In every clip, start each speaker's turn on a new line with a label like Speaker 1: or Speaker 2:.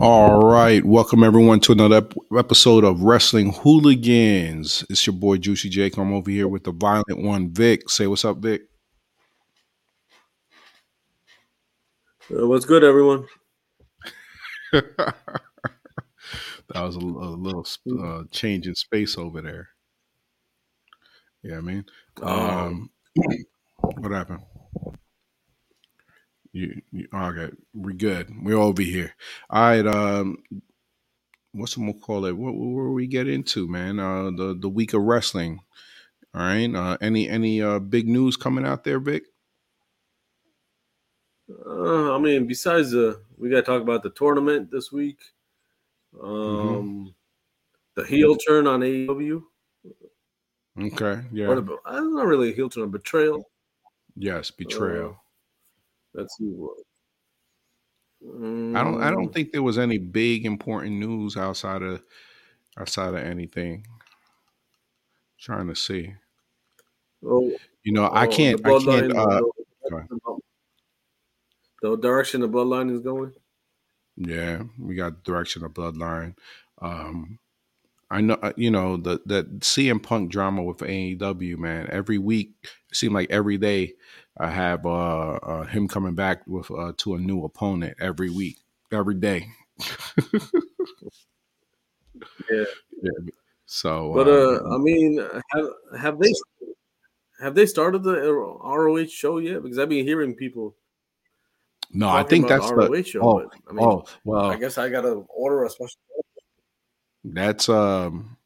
Speaker 1: All right, welcome everyone to another ep- episode of Wrestling Hooligans. It's your boy Juicy Jeiko. I'm over here with the violent one, Vic. Say what's up, Vic.
Speaker 2: Uh, what's good, everyone?
Speaker 1: that was a, a little uh, change in space over there. Yeah, I mean, um, what happened? You, you okay? We good. We're over here. All right. Um, what's we call it? What, what we get into, man? Uh, the the week of wrestling. All right. Uh, any any uh big news coming out there, Vic?
Speaker 2: Uh, I mean, besides the, we got to talk about the tournament this week.
Speaker 1: Mm-hmm.
Speaker 2: Um, the heel turn on AEW.
Speaker 1: Okay. Yeah.
Speaker 2: Or the, uh, not really a heel turn, betrayal.
Speaker 1: yes. Betrayal.
Speaker 2: Uh, let's see.
Speaker 1: I don't. I don't
Speaker 2: Mm,
Speaker 1: think there was any big important news outside of outside of anything. Trying to see.
Speaker 2: Oh,
Speaker 1: You know, I
Speaker 2: oh,
Speaker 1: can't.
Speaker 2: The
Speaker 1: I can't. Uh,
Speaker 2: the, the direction the bloodline is going.
Speaker 1: yeah, we got direction of bloodline. Um, I know. uh, You know the that CM Punk drama with AEW. Man, every week it seemed like every day I have uh, uh him coming back with uh to a new opponent every week, every day.
Speaker 2: Yeah.
Speaker 1: Yeah. So,
Speaker 2: But
Speaker 1: uh,
Speaker 2: uh, I mean, have have they have they started the ROH show yet? Because I've been hearing people.
Speaker 1: no, I think that's
Speaker 2: the
Speaker 1: the.
Speaker 2: ROH show.
Speaker 1: Oh,
Speaker 2: but, I mean,
Speaker 1: oh, well,
Speaker 2: I guess I gotta order a special.
Speaker 1: That's um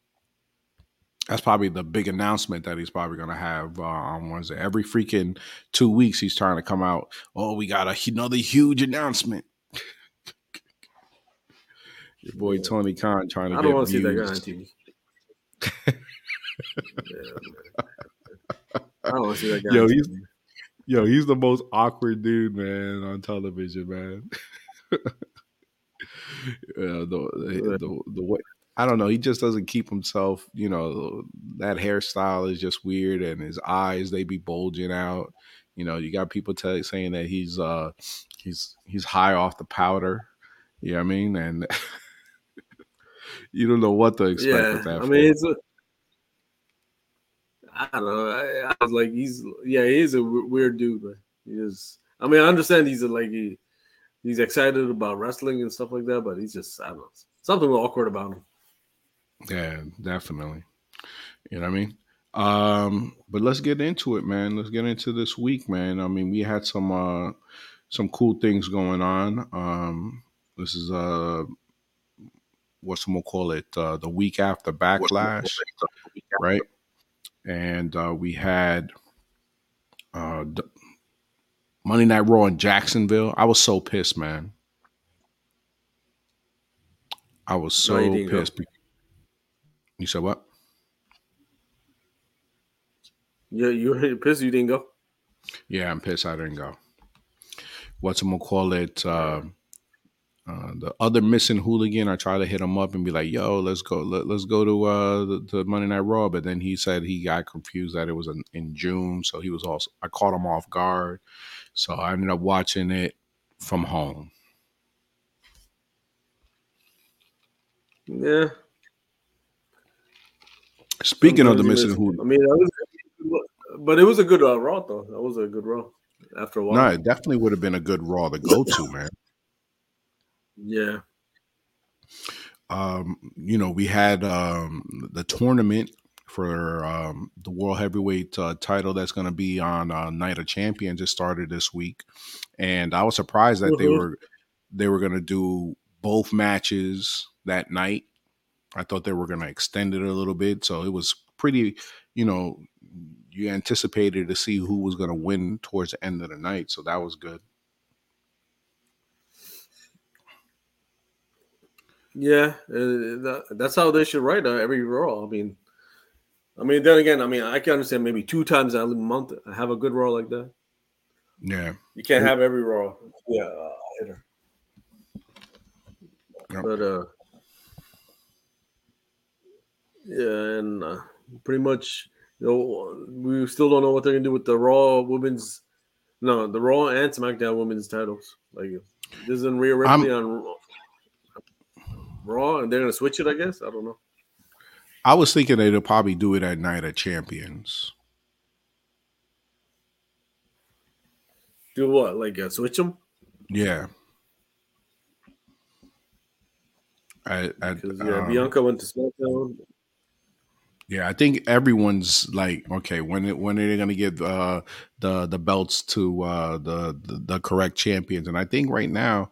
Speaker 1: that's probably the big announcement that he's probably gonna have uh, on Wednesday. Every freaking two weeks, he's trying to come out. Oh, we got a, another huge announcement. Your boy. Tony Khan trying to
Speaker 2: I
Speaker 1: get
Speaker 2: don't want to see that guy on. TV. Yeah. I don't want to see that guy.
Speaker 1: Yo,
Speaker 2: on
Speaker 1: he's-
Speaker 2: TV.
Speaker 1: Yo, he's the most awkward dude, man, on television, man. yeah, the, the, the the way I don't know, he just doesn't keep himself. You know, that hairstyle is just weird, and his eyes they be bulging out. You know, you got people tell, saying that he's uh he's he's high off the powder. You know what I mean? And you don't know what to expect
Speaker 2: yeah.
Speaker 1: with that.
Speaker 2: I mean, it's a. I don't know. I, I was like, he's yeah, he is a w- weird dude, but he is. I mean, I understand he's a, like he, he's excited about wrestling and stuff like that, but he's just I don't know something awkward about him.
Speaker 1: Yeah, definitely. You know what I mean? Um, but let's get into it, man. Let's get into this week, man. I mean, we had some uh some cool things going on. Um this is uh what's we'll call it, uh the week after backlash, right? And uh we had uh Monday Night Raw in Jacksonville. I was so pissed, man. I was so
Speaker 2: No, go.
Speaker 1: You said what?
Speaker 2: Yeah, you were pissed you didn't go.
Speaker 1: Yeah, I'm pissed I didn't go. What's I'm gonna call it? Uh, uh, the other missing hooligan. I tried to hit him up and be like, "Yo, let's go. Let, us go to uh, the, the Monday Night Raw." But then he said he got confused that it was in, in June, so he was also. I caught him off guard, so I ended up watching it from home.
Speaker 2: Yeah.
Speaker 1: Speaking of the missing
Speaker 2: miss- I mean, that was, but it was a good uh, Raw though. That was a good Raw. After a while,
Speaker 1: no, it definitely would have been a good Raw to go to, man.
Speaker 2: yeah,
Speaker 1: um, you know, we had um, the tournament for um, the World Heavyweight uh, title that's going to be on uh, Night of Champions. It started this week, and I was surprised that they
Speaker 2: Mhm.
Speaker 1: were they were going to do both matches that night. I thought they were going to extend it a little bit, so it was pretty. You know, you anticipated to see who was going to win towards the end of the night, so that was good.
Speaker 2: yeah. Uh, that, that's how they should write uh, every Raw. I mean, I mean, then again, I mean, I can understand maybe two times a month have a good Raw like that.
Speaker 1: Yeah,
Speaker 2: You can't have every Raw. Yeah, uh, hitter.
Speaker 1: Yep.
Speaker 2: But uh, and uh, pretty much, you know, we still don't know what they're gonna do with the Raw women's, no, the Raw and SmackDown women's titles. Like, this isn't Rhea Ripley on. Raw, and they're gonna switch it. I guess I don't know.
Speaker 1: I was thinking they'd probably do it at Night of Champions.
Speaker 2: Do what? Like uh, switch them?
Speaker 1: Yeah.
Speaker 2: I, I, yeah, um, Bianca went to SmackDown.
Speaker 1: Yeah, I think everyone's like, okay, when it, when are they going to give uh, the the belts to uh, the, the, the correct champions? And I think right now,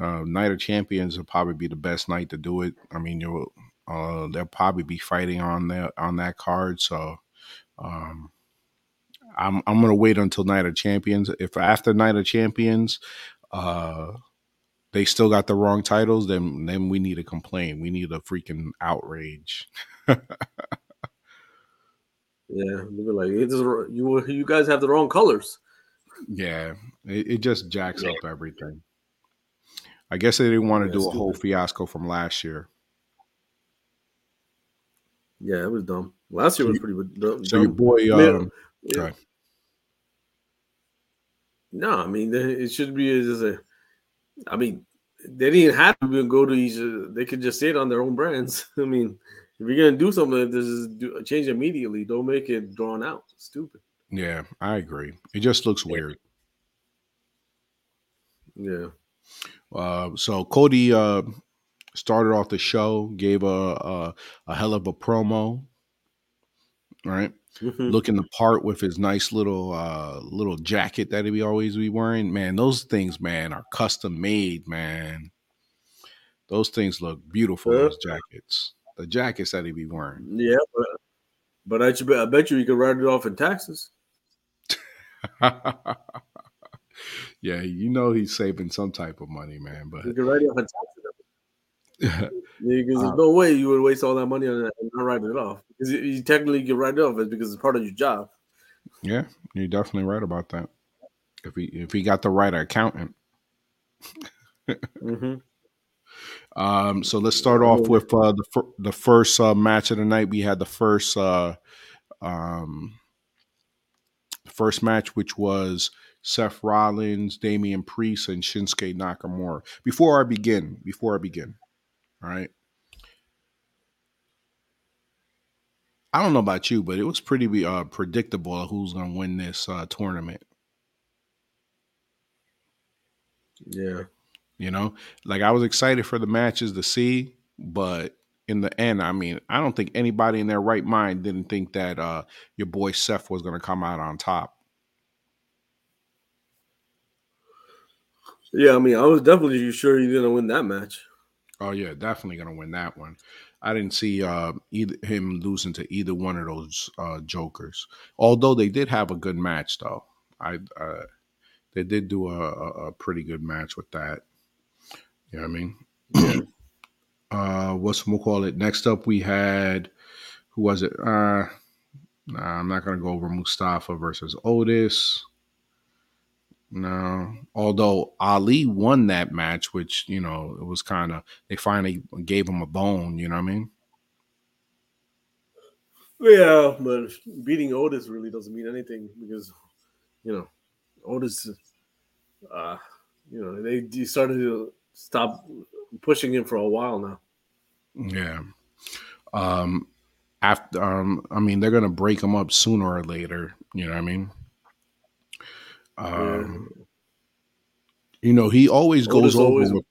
Speaker 1: uh, Night of Champions will probably be the best night to do it. I mean, you'll uh, they'll probably be fighting on that on that card. So, um, I'm I'm gonna wait until Night of Champions. If after Night of Champions, uh, they still got the wrong titles, then then we need to complain. We need a freaking outrage.
Speaker 2: yeah, they're like it is, you you guys have the wrong colors.
Speaker 1: Yeah, it, it just jacks yeah. up everything. I guess they didn't want to yeah, do a whole fiasco from last year.
Speaker 2: Yeah, it was dumb. Last year was pretty dumb.
Speaker 1: So your boy, um,
Speaker 2: yeah. No, I mean it should be just a I mean, they didn't have to go to each. They could just say it on their own brands. I mean, if you're gonna do something, just do, change immediately. Don't make it drawn out. Stupid.
Speaker 1: Yeah, I agree. It just looks weird.
Speaker 2: Yeah.
Speaker 1: Uh, so Cody uh, started off the show, gave a, a, a hell of a promo, right? mm-hmm. looking the part with his nice little uh little jacket that he always be wearing. Man, those things, man, are custom made, man. Those things look beautiful. Yeah. Those jackets, the jackets that he be wearing.
Speaker 2: Yeah, but but I, bet, I bet you he could write it off in taxes.
Speaker 1: yeah, you know he's saving some type of money, man. But
Speaker 2: he could write it off in taxes because there's uh, no way you would waste all that money on it and not write it off. Because you, you technically can write it off because it's part of your job.
Speaker 1: Yeah, you're definitely right about that. If he if he got the right accountant. mm-hmm. Um, so let's start off with uh, the fir- the first uh, match of the night. We had the first uh, um, first match, which was Seth Rollins, Damian Priest, and Shinsuke Nakamura. Before I begin, before I begin, right? I don't know about you, but it was pretty uh, predictable who's going to win this uh, tournament.
Speaker 2: Yeah.
Speaker 1: You know, like I was excited for the matches to see, but in the end, I mean, I don't think anybody in their right mind didn't think that uh, your boy Seth was going to come out on top.
Speaker 2: Yeah, I mean, I was definitely sure he going to win that match.
Speaker 1: Oh yeah, definitely gonna win that one. I didn't see uh, either him losing to either one of those uh, jokers. Although they did have a good match, though. I uh, they did do a, a, pretty good match with that. You know what I mean? Yeah. uh, what's we'll call it? Next up, we had who was it? Uh, nah, I'm not gonna go over Mustafa versus Otis. No, although Ali won that match, which you know it was kind of they finally gave him a bone. You know what I mean?
Speaker 2: Yeah, but beating Otis really doesn't mean anything because you know Otis, uh, you know they started to stop pushing him for a while now.
Speaker 1: Yeah. Um. After, um, I mean, they're gonna break him up sooner or later. You know what I mean? Um, you know, he always goes over always, with,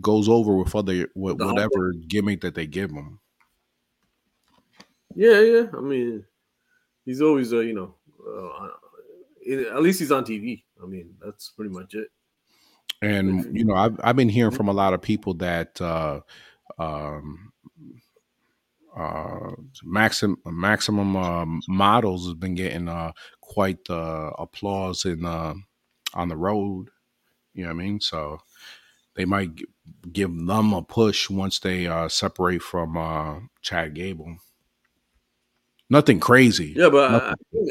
Speaker 1: goes over with other with whatever gimmick that they give him.
Speaker 2: Yeah, yeah. I mean, he's always uh, you know, uh, at least he's on TV. I mean, that's pretty much it.
Speaker 1: And you know, I've I've been hearing from a lot of people that uh, um, uh, maximum maximum uh, models has been getting uh, quite the applause in uh, on the road. You know what I mean? So they might give them a push once they uh, separate from uh, Chad Gable. Nothing crazy.
Speaker 2: Yeah, but I, I, think,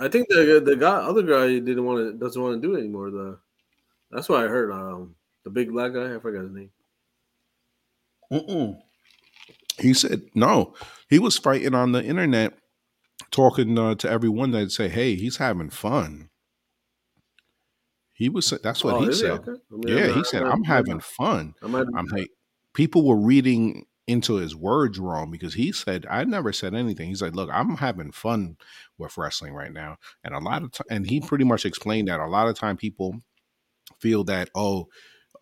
Speaker 2: I, think the the guy, other guy, didn't want to, doesn't want to do it anymore. The that's what I heard. Um, the big black guy, I forgot his name.
Speaker 1: Mm-mm. He said no. He was fighting on the internet, talking uh, to everyone that say, "Hey, he's having fun." He was. That's what oh, he said. Okay. I mean, yeah, he said, "I'm having fun." I'm, I'm people were reading into his words wrong because he said I never said anything. He's like, "Look, I'm having fun with wrestling right now," and a lot of time, and he pretty much explained that a lot of time people feel that oh,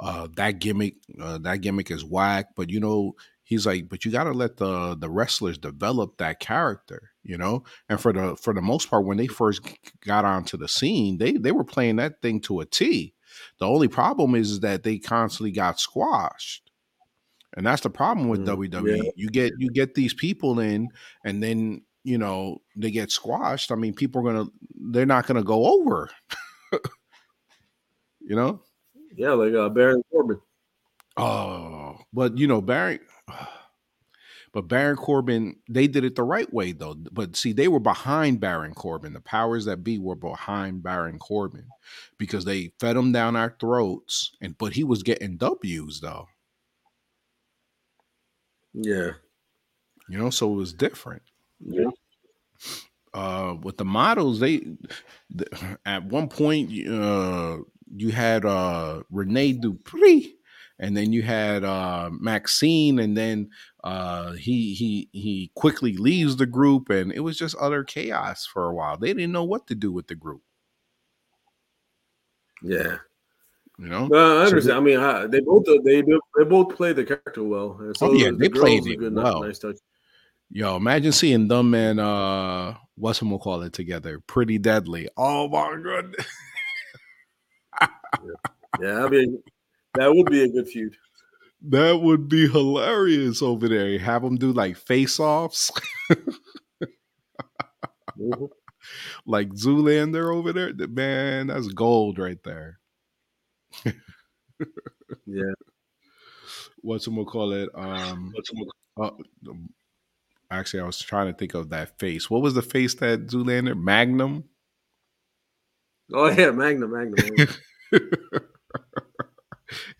Speaker 1: uh, that gimmick, uh, that gimmick is whack, but you know. He's like, but you got to let the the wrestlers develop that character, you know. And for the for the most part, when they first got onto the scene, they they were playing that thing to a T. The only problem is that they constantly got squashed and that's the problem with mm, WWE. Yeah. You get you get these people in, and then you know they get squashed. I mean, people are gonna they're not gonna go over. you know?
Speaker 2: Yeah, like uh, Baron Corbin.
Speaker 1: Oh, but you know Baron. But Baron Corbin, they did it the right way though. But see, they were behind Baron Corbin. The powers that be were behind Baron Corbin because they fed him down our throats. And but he was getting W's though.
Speaker 2: Yeah.
Speaker 1: You know, so it was different.
Speaker 2: Yeah.
Speaker 1: Uh, with the models, they at one point uh, you had uh, Rene Dupree, and then you had uh, Maxine, and then uh, he he he quickly leaves the group, and it was just utter chaos for a while. They didn't know what to do with the group.
Speaker 2: Yeah,
Speaker 1: you know,
Speaker 2: I understand. So I mean, I, they both they they both played the character well.
Speaker 1: So oh yeah, they the played it good, well. Nice touch. Yo, imagine seeing them and uh, what's we'll call it together. Pretty deadly. Oh my goodness.
Speaker 2: yeah, I mean, that would be a good feud.
Speaker 1: That would be hilarious over there. Have them do like face offs. mm-hmm. Like Zoolander over there. Man, that's gold right there
Speaker 2: yeah.
Speaker 1: What's gonna call it? Um, uh, actually, I was trying to think of that face. What was the face that Zoolander Magnum?
Speaker 2: Oh yeah, Magnum, Magnum. Magnum.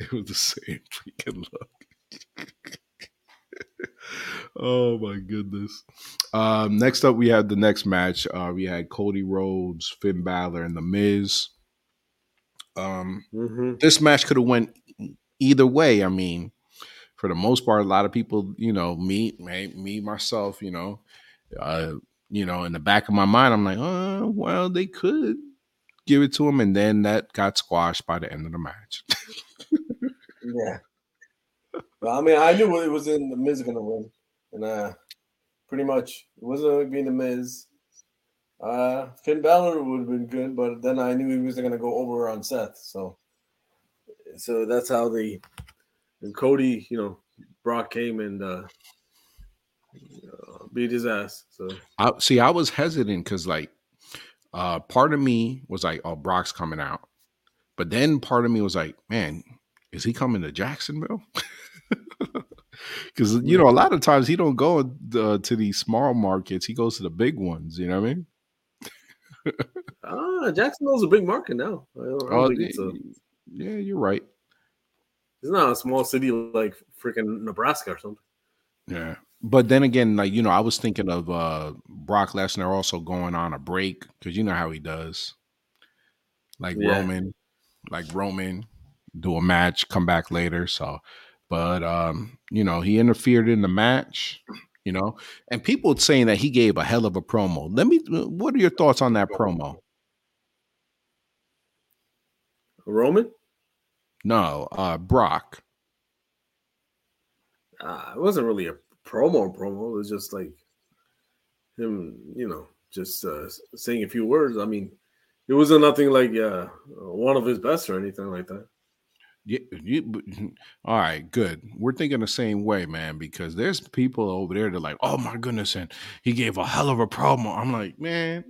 Speaker 1: it was the same freaking look. oh my goodness. Um, next up, we had the next match. Uh, we had Cody Rhodes, Finn Balor, and The Miz. Um, mm-hmm. This match could have went either way. I mean, for the most part, a lot of people, you know, me, me, me myself, you know, uh, you know, in the back of my mind, I'm like, oh, well, they could give it to him, and then that got squashed by the end of the match.
Speaker 2: yeah. Well, I mean, I knew it was in the Miz to win, and uh, pretty much it wasn't going to be the Miz. Uh, Finn Balor would have been good, but then I knew he wasn't going to go over on Seth. So, so that's how the and Cody, you know, Brock came and uh, uh beat his ass. So,
Speaker 1: I see. I was hesitant because, like, uh, part of me was like, "Oh, Brock's coming out," but then part of me was like, "Man, is he coming to Jacksonville?" Because you know, a lot of times he don't go uh, to these small markets; he goes to the big ones. You know what I mean?
Speaker 2: ah, Jacksonville's a big market now. I don't, I don't
Speaker 1: oh, a, yeah, you're right.
Speaker 2: It's not a small city like freaking Nebraska or something.
Speaker 1: Yeah. But then again, like, you know, I was thinking of uh Brock Lesnar also going on a break because you know how he does. Like yeah. Roman, like Roman, do a match, come back later. So, but um, you know, he interfered in the match you know, and people saying that he gave a hell of a promo. Let me, what are your thoughts on that promo?
Speaker 2: Roman?
Speaker 1: No, uh, Brock.
Speaker 2: Uh, it wasn't really a promo promo. It was just like him, you know, just uh, saying a few words. I mean, it wasn't nothing like uh, one of his best or anything like that.
Speaker 1: Yeah, you, all right, good. We're thinking the same way, man, because there's people over there that like, oh my goodness, and he gave a hell of a promo. I'm like, man,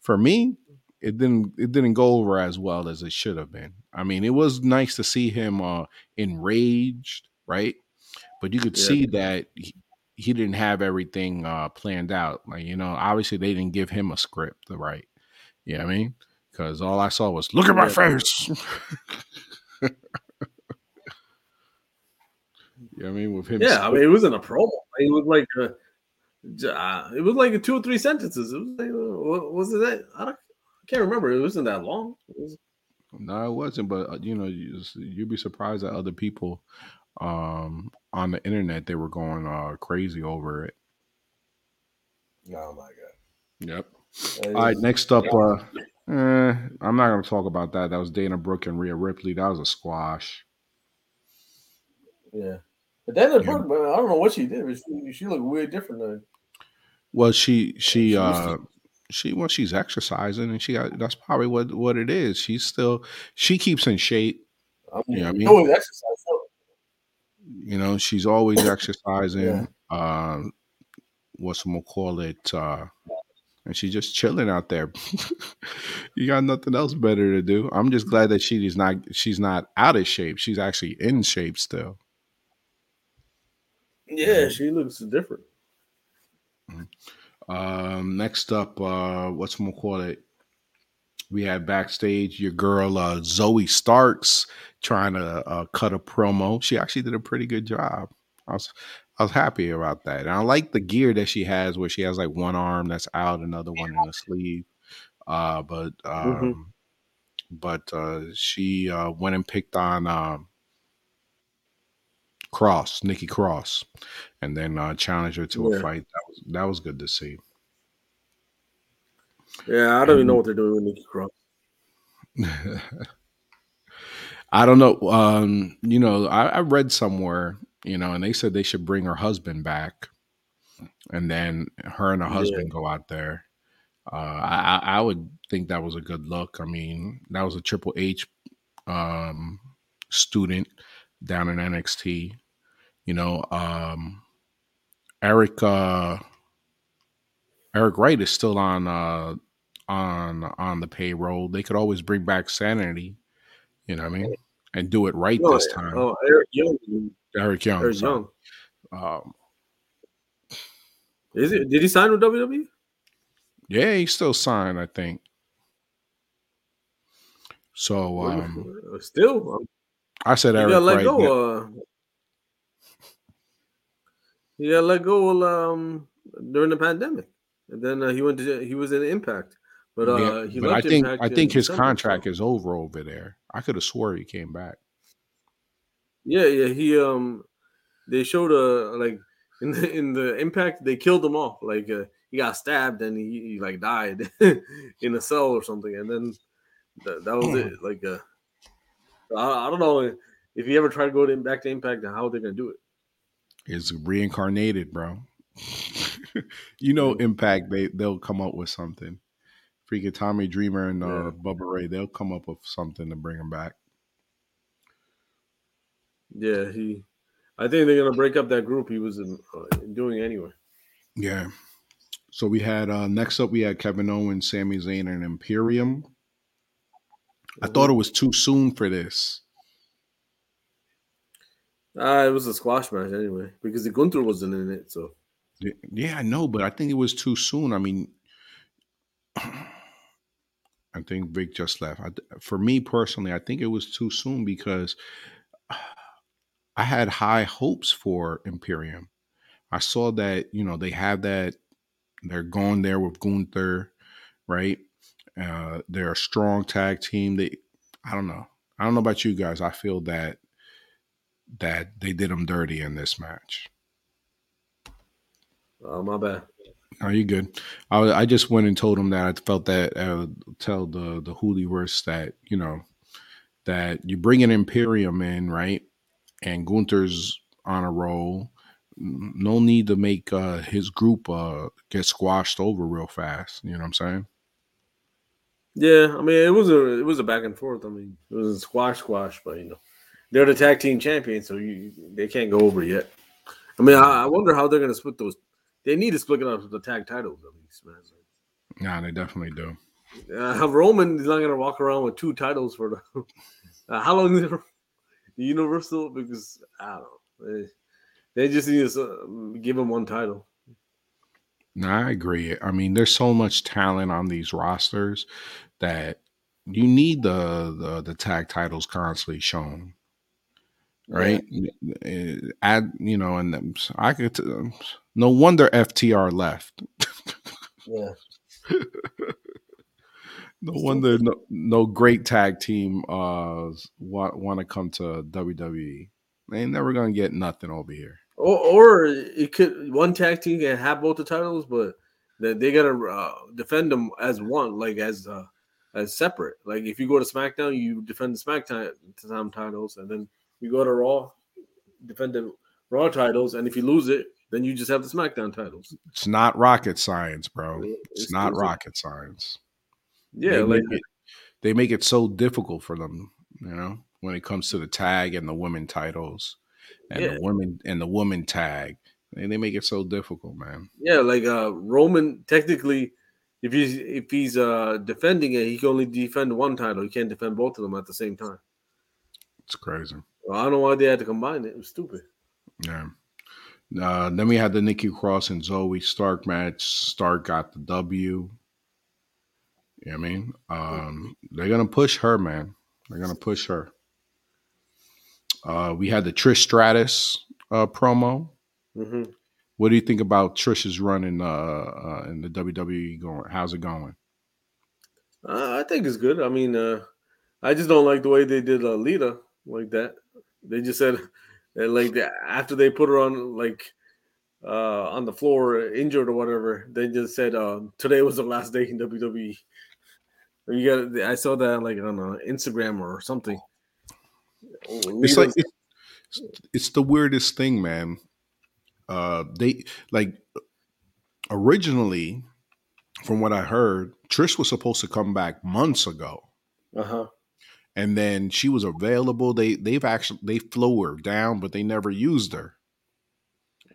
Speaker 1: for me, it didn't it didn't go over as well as it should have been. I mean, it was nice to see him uh enraged, right? But you could yeah. see that he, he, didn't have everything uh planned out. Like, you know, obviously they didn't give him a script, right? You know what I mean? Because all I saw was look at my face. You know I mean? With him.
Speaker 2: Yeah, I mean, it wasn't a promo. It was like a, uh, it was like a two or three sentences. It was like, uh, what was it? That? I, don't, I can't remember. It wasn't that long. It was,
Speaker 1: No, it wasn't. But uh, you know, you, you'd be surprised that other people um, on the internet they were going uh, crazy over it.
Speaker 2: Oh my god.
Speaker 1: Yep. All right. Next up, uh, eh, I'm not going to talk about that. That was Dana Brooke and Rhea Ripley. That was a squash.
Speaker 2: Yeah. But Dana Brooke, man, I don't know what she did. She, she looked weird different. Than,
Speaker 1: well, she she uh she well she's exercising and she got that's probably what what it is. She's still she keeps in shape. I mean, you know what I mean? Exercise. You know, she's always exercising. Yeah. Uh, what's gonna call it? Uh, and she's just chilling out there. you got nothing else better to do. I'm just glad that she's not she's not out of shape. She's actually in shape still.
Speaker 2: Yeah, she looks different.
Speaker 1: Mm-hmm. Um, next up, uh, what's gonna call it? We had backstage your girl uh, Zoey Starks trying to uh, cut a promo. She actually did a pretty good job. I was I was happy about that. And I like the gear that she has, where she has like one arm that's out, another one in the sleeve. Uh, but mm-hmm. um, mm-hmm. but uh, she uh, went and picked on um, Cross, Nikki Cross, and then uh, challenged her to yeah. a fight. That was that was good to see.
Speaker 2: Yeah, I don't even know what they're doing with Nikki Cross.
Speaker 1: I don't know. Um, you know, I, I read somewhere you know, and they said they should bring her husband back, and then her and her husband yeah. go out there. Uh, I, I would think that was a good look. I mean, that was a Triple H um, student down in NXT. You know, um, Eric uh, Eric Wright is still on uh, on on the payroll. They could always bring back Sanity. You know what I mean? And do it right oh, this time. Oh, Eric Young Eric Young. Eric Young. Um,
Speaker 2: Is it? Did he sign with WWE?
Speaker 1: Yeah, he's still signed. I think. So um,
Speaker 2: still, um,
Speaker 1: I said Eric. got let go.
Speaker 2: Uh, got let go um, during the pandemic, and then uh, he went to he was in Impact. But uh, yeah, he
Speaker 1: but I think I think his December, contract so. is over over there. I could have swore he came back.
Speaker 2: Yeah, yeah. He um, they showed a uh, like in the in the impact they killed him off. Like uh, he got stabbed and he, he like died in a cell or something, and then that, that was it. Like uh, I, I don't know if you ever try to go to back to impact, and how they're gonna do it.
Speaker 1: It's reincarnated, bro. you know, Impact they they'll come up with something. Freaking Tommy Dreamer and uh, yeah. Bubba Ray, they'll come up with something to bring him back.
Speaker 2: Yeah, he. I think they're gonna break up that group he was in, uh, doing anyway.
Speaker 1: Yeah. So we had uh next up we had Kevin Owens, Sami Zayn, and Imperium. I thought it was too soon for this.
Speaker 2: Uh, it was a squash match anyway because the Gunther wasn't in it. So
Speaker 1: yeah, I know, but I think it was too soon. I mean, I think Vic just left. I, for me personally, I think it was too soon because I had high hopes for Imperium. I saw that, you know, they have that, they're going there with Gunther, right? Uh, they're a strong tag team. They, I don't know. I don't know about you guys. I feel that that they did them dirty in this match.
Speaker 2: Oh, my bad.
Speaker 1: Are you good? I, I just went and told him that I felt that uh, tell the the Hooliverse that you know that you bring an Imperium in, right? and Gunther's on a roll. No need to make uh, his group uh, get squashed over real fast. You know what I'm saying?
Speaker 2: Yeah, I mean it was a it was a back and forth. I mean it was a squash squash, but you know they're the tag team champions, so you, they can't go over yet. I mean I, I wonder how they're going to split those. They need to split it up with the tag titles at least, man.
Speaker 1: Nah, they definitely do.
Speaker 2: Uh, Roman is not going to walk around with two titles for the. Uh, how long is it? Universal because I don't know. They, they just need to uh, give him one title.
Speaker 1: No, I agree. I mean, there's so much talent on these rosters that you need the the, the tag titles constantly shown, right? Yeah. Add, you know, and I could. No wonder FTR left.
Speaker 2: yeah.
Speaker 1: No wonder no, no great tag team uh want want to come to WWE. They ain't never gonna get nothing over here.
Speaker 2: Or, or it could one tag team can have both the titles, but they, they gotta uh, defend them as one, like as uh, as separate. Like if you go to SmackDown, you defend the SmackDown titles, and then you go to Raw, defend the Raw titles, and if you lose it, then you just have the SmackDown titles.
Speaker 1: It's not rocket science, bro. It's, it's not rocket science.
Speaker 2: Yeah, they like
Speaker 1: make it, they make it so difficult for them, you know, when it comes to the tag and the women titles and yeah. the women and the woman tag. And they make it so difficult, man.
Speaker 2: Yeah, like uh Roman technically if he's if he's uh defending it, he can only defend one title. He can't defend both of them at the same time.
Speaker 1: It's crazy.
Speaker 2: Well, I don't know why they had to combine it. It was stupid.
Speaker 1: Yeah. Uh, then we had the Nikki Cross and Zoey Stark match. Stark got the W. You know what I mean? Um, they're gonna push her, man. They're gonna push her. Uh, we had the Trish Stratus uh, promo. Mm-hmm. What do you think about Trish's run in uh, uh in the WWE? Going, how's it going?
Speaker 2: Uh, I think it's good. I mean, uh, I just don't like the way they did uh, Lita like that. They just said like after they put her on like uh on the floor injured or whatever, they just said uh, today was the last day in WWE. You got I saw that like on uh, Instagram or something.
Speaker 1: It's like it's, it's the weirdest thing, man. Uh, they like originally, from what I heard, Trish was supposed to come back months ago.
Speaker 2: Uh huh.
Speaker 1: And then she was available. They they've actually they flew her down, but they never used her.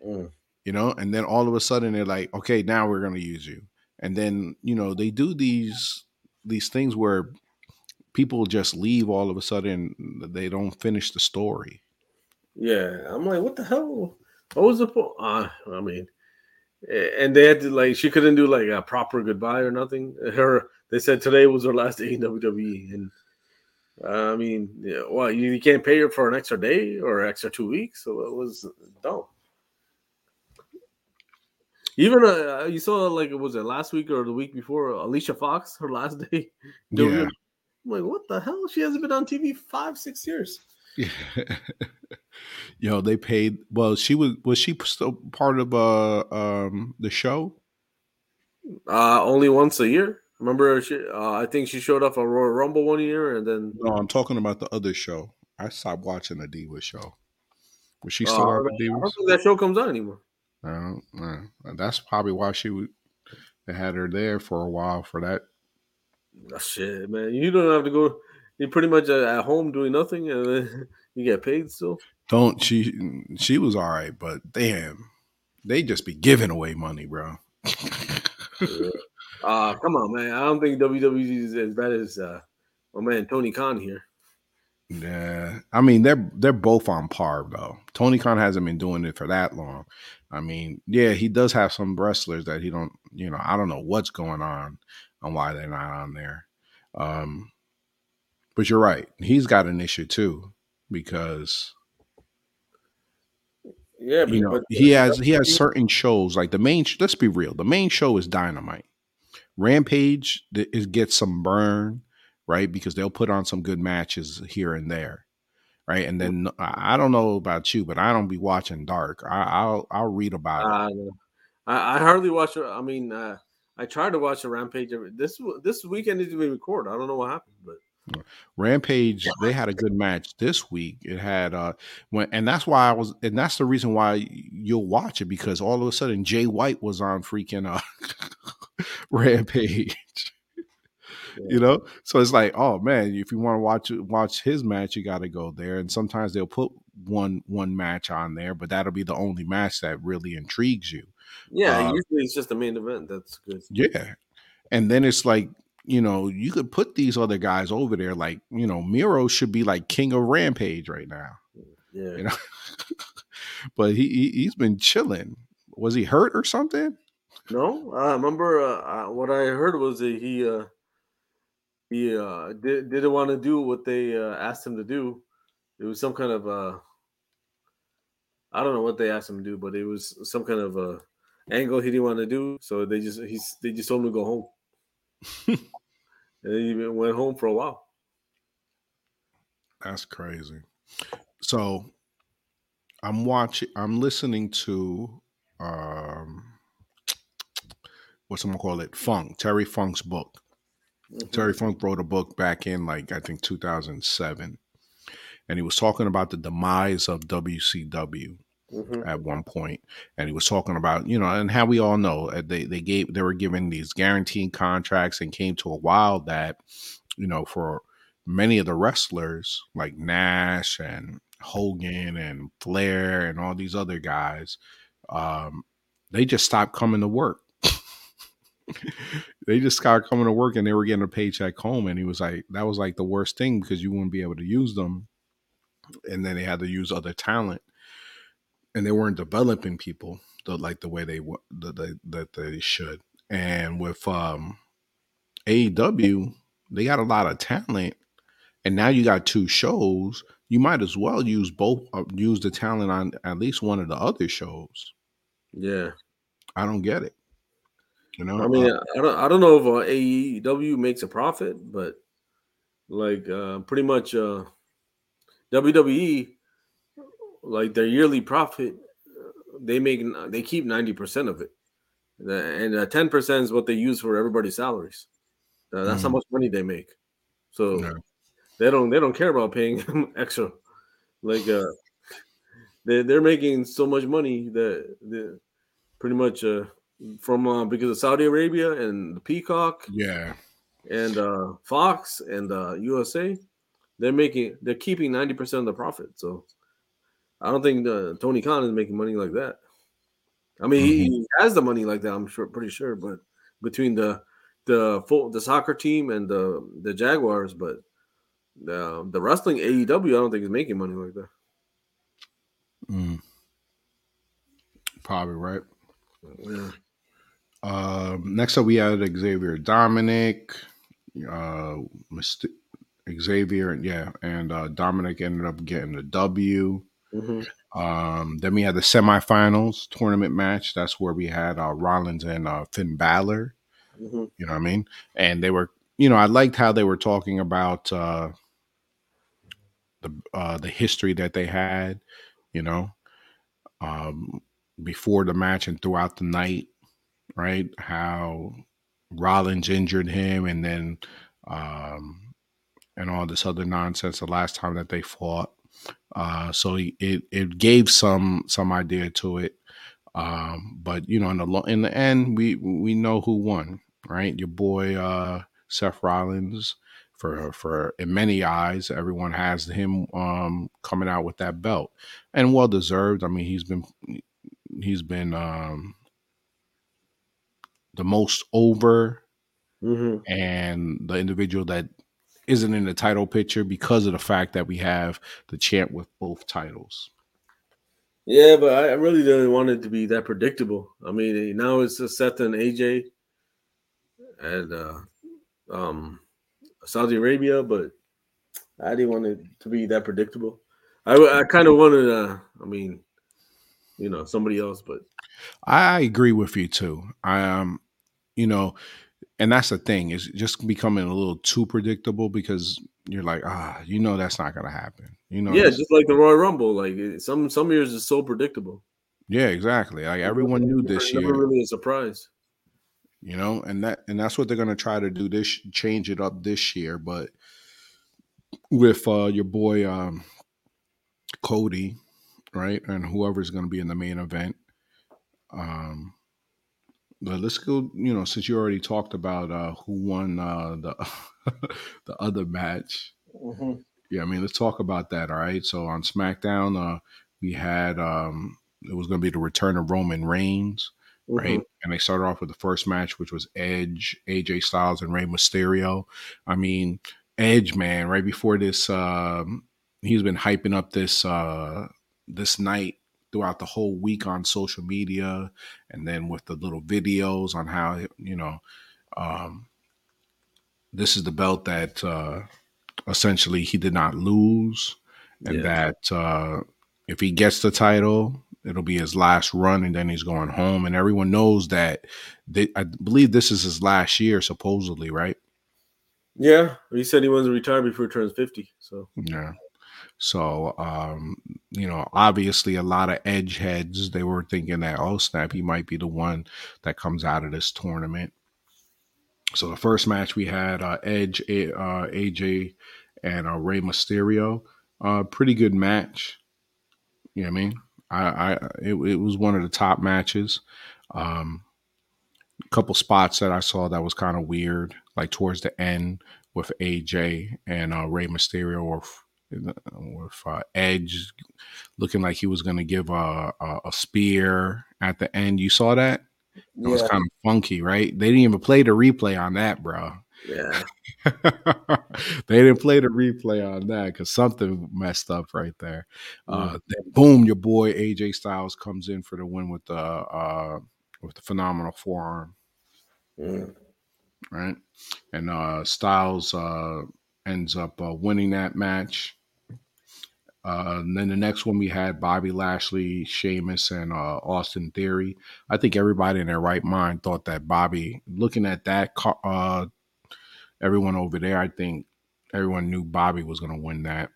Speaker 1: Mm. You know, and then all of a sudden they're like, okay, now we're gonna use you. And then you know they do these these things where people just leave all of a sudden they don't finish the story
Speaker 2: yeah i'm like what the hell what was the point uh, i mean and they had to like she couldn't do like a proper goodbye or nothing her they said today was her last day in wwe and i mean yeah, well you, you can't pay her for an extra day or extra two weeks so it was dumb even uh, you saw like it was it last week or the week before Alicia Fox her last day.
Speaker 1: Yeah.
Speaker 2: I'm like, what the hell? She hasn't been on TV five, six years.
Speaker 1: Yeah. Yo, they paid. Well, she was was she still part of uh um the show?
Speaker 2: Uh only once a year. Remember, she, uh, I think she showed up on Royal Rumble one year, and then.
Speaker 1: No, I'm talking about the other show. I stopped watching the Diva show. Was she still uh, on the
Speaker 2: Divas? I don't think that show comes on anymore.
Speaker 1: Uh, that's probably why she would. They had her there for a while for that
Speaker 2: Oh, shit, man. You don't have to go. You're pretty much at home doing nothing, and then you get paid still.
Speaker 1: Don't she? She was all right, but damn, they just be giving away money, bro.
Speaker 2: yeah. Uh, come on, man. I don't think WWE is as bad as uh, my man Tony Khan here.
Speaker 1: Yeah, I mean they're they're both on par though. Tony Khan hasn't been doing it for that long. I mean, yeah, he does have some wrestlers that he don't, you know, I don't know what's going on and why they're not on there. Um, but you're right. He's got an issue too because
Speaker 2: yeah,
Speaker 1: you know, he has he has certain shows like the main. Let's be real. The main show is Dynamite. Rampage is gets some burn, right? Because they'll put on some good matches here and there, right? And then I don't know about you, but I don't be watching Dark. I, will I'll read about uh, it.
Speaker 2: I, I hardly watch. I mean, uh, I tried to watch a Rampage this this weekend didn't even record. I don't know what happened, but
Speaker 1: Rampage they had a good match this week. It had uh when and that's why I was and that's the reason why you'll watch it because all of a sudden Jay White was on freaking uh Rampage. Yeah. You know, so it's like, oh man, if you want to watch watch his match, you got to go there. And sometimes they'll put one one match on there, but that'll be the only match that really intrigues you.
Speaker 2: Yeah, uh, usually it's just the main event. That's good.
Speaker 1: Yeah. And then it's like, you know, you could put these other guys over there. Like, you know, Miro should be like king of Rampage right now.
Speaker 2: Yeah.
Speaker 1: You know? but he, he has been chilling. Was he hurt or something?
Speaker 2: No, I remember uh, what I heard was that he uh, he uh, did, didn't want to do what they uh, asked him to do. It was some kind of uh, I don't know what they asked him to do, but it was some kind of uh, angle he didn't want to do. So they just he's they just told him to go home. and he went home for a while.
Speaker 1: That's crazy. So I'm watching. I'm listening to um, what's I'm call it? Funk Terry Funk's book. Mm-hmm. Terry Funk wrote a book back in like I think 2007, and he was talking about the demise of WCW. Mm-hmm. At one point, and he was talking about you know, and how we all know uh, they they gave they were given these guaranteed contracts, and came to a while that you know for many of the wrestlers like Nash and Hogan and Flair and all these other guys, um, they just stopped coming to work. They just started coming to work and they were getting a paycheck home. And he was like, that was like the worst thing because you wouldn't be able to use them. And then they had to use other talent. And they weren't developing people the, like the way they the, the, that they should. And with um, AEW, they got a lot of talent. And now you got two shows you might as well use both uh, use the talent on at least one of the other shows.
Speaker 2: Yeah,
Speaker 1: I don't get it.
Speaker 2: You know, I mean, uh, I don't, I don't know if uh, AEW makes a profit, but like uh, pretty much uh, WWE, like their yearly profit, they make they keep ninety percent of it, and ten percent is what they use for everybody's salaries. Uh, that's mm. how much money they make. So yeah they don't they don't care about paying extra. Like uh they they're making so much money that they pretty much uh from uh, because of Saudi Arabia and the Peacock,
Speaker 1: yeah,
Speaker 2: and uh Fox and uh USA, they're making they're keeping ninety percent of the profit. So I don't think uh, Tony Khan is making money like that. I mean, mm-hmm. he has the money like that. I'm sure, pretty sure, but between the the Fulham soccer team and the the Jaguars, but the the wrestling AEW, I don't think is making money like that.
Speaker 1: Mm. Probably right.
Speaker 2: Yeah.
Speaker 1: Um, next up, we had Xavier Dominik, uh, Xavier, yeah, and uh, Dominik ended up getting the W. Mm-hmm. Um, then we had the semifinals tournament match. That's where we had uh, Rollins and uh, Finn Balor. Mm-hmm. You know what I mean? And they were, you know, I liked how they were talking about uh, the uh, the history that they had, you know, um, before the match and throughout the night, right? How Rollins injured him, and then um, and all this other nonsense the last time that they fought. Uh, so it it gave some some idea to it, um, but you know, in the in the end, we we know who won, right? Your boy uh, Seth Rollins for for in many eyes, everyone has him um, coming out with that belt, and well deserved. I mean, he's been he's been um, the most over, mm-hmm. and the individual that isn't in the title picture because of the fact that we have the champ with both titles.
Speaker 2: Yeah, but I really didn't want it to be that predictable. I mean, now it's Seth and AJ, and uh, um, Saudi Arabia, but I didn't want it to be that predictable. I, I kind of wanted, uh, I mean, you know, somebody else, but
Speaker 1: I agree with you too. I um, you know, and that's the thing is just becoming a little too predictable because you're like, ah, you know, that's not gonna happen. You know,
Speaker 2: yeah, just like the Royal Rumble. Like some some years is so predictable.
Speaker 1: Yeah, exactly. Like everyone knew this
Speaker 2: year. Really a surprise
Speaker 1: you know, and that and that's what they're gonna try to do this change it up this year. But with uh, your boy um, Cody, right, and whoever's gonna be in the main event. Um, but let's go. You know, since you already talked about uh, who won uh, the the other match. Mm-hmm. Yeah, I mean, let's talk about that. All right. So on SmackDown, uh, we had um, it was going to be the return of Roman Reigns right? Mm-hmm. And they started off with the first match, which was Edge, AJ Styles, and Rey Mysterio. I mean, Edge, man, right before this, um, he's been hyping up this uh, this night throughout the whole week on social media, and then with the little videos on how you know um, this is the belt that uh, essentially he did not lose, and yeah. that uh, if he gets the title, it'll be his last run and then he's going home and everyone knows that they, i believe this is his last year supposedly right
Speaker 2: Yeah, he said he wants to retire before he turns fifty. So
Speaker 1: yeah. So, um, you know, obviously a lot of edge heads, they were thinking that, oh, snap, he might be the one that comes out of this tournament. So the first match we had uh, Edge, uh, AJ, and uh, Rey Mysterio. Uh, pretty good match. You know what I mean? I, I it, it was one of the top matches. Um, a couple spots that I saw that was kind of weird, like towards the end with AJ and uh, Rey Mysterio, or with uh, Edge looking like he was going to give a, a, a spear at the end. You saw that? It yeah. was kind of funky, right? They didn't even play the replay on that, bro.
Speaker 2: Yeah.
Speaker 1: they didn't play the replay on that because something messed up right there. Uh, then boom, your boy AJ Styles comes in for the win with the uh, with the phenomenal forearm. Mm. Right, and uh, Styles uh, ends up uh, winning that match. Uh, and then the next one we had Bobby Lashley, Sheamus, and uh, Austin Theory. I think everybody in their right mind thought that Bobby, looking at that, uh, everyone over there, I think everyone knew Bobby was going to win that.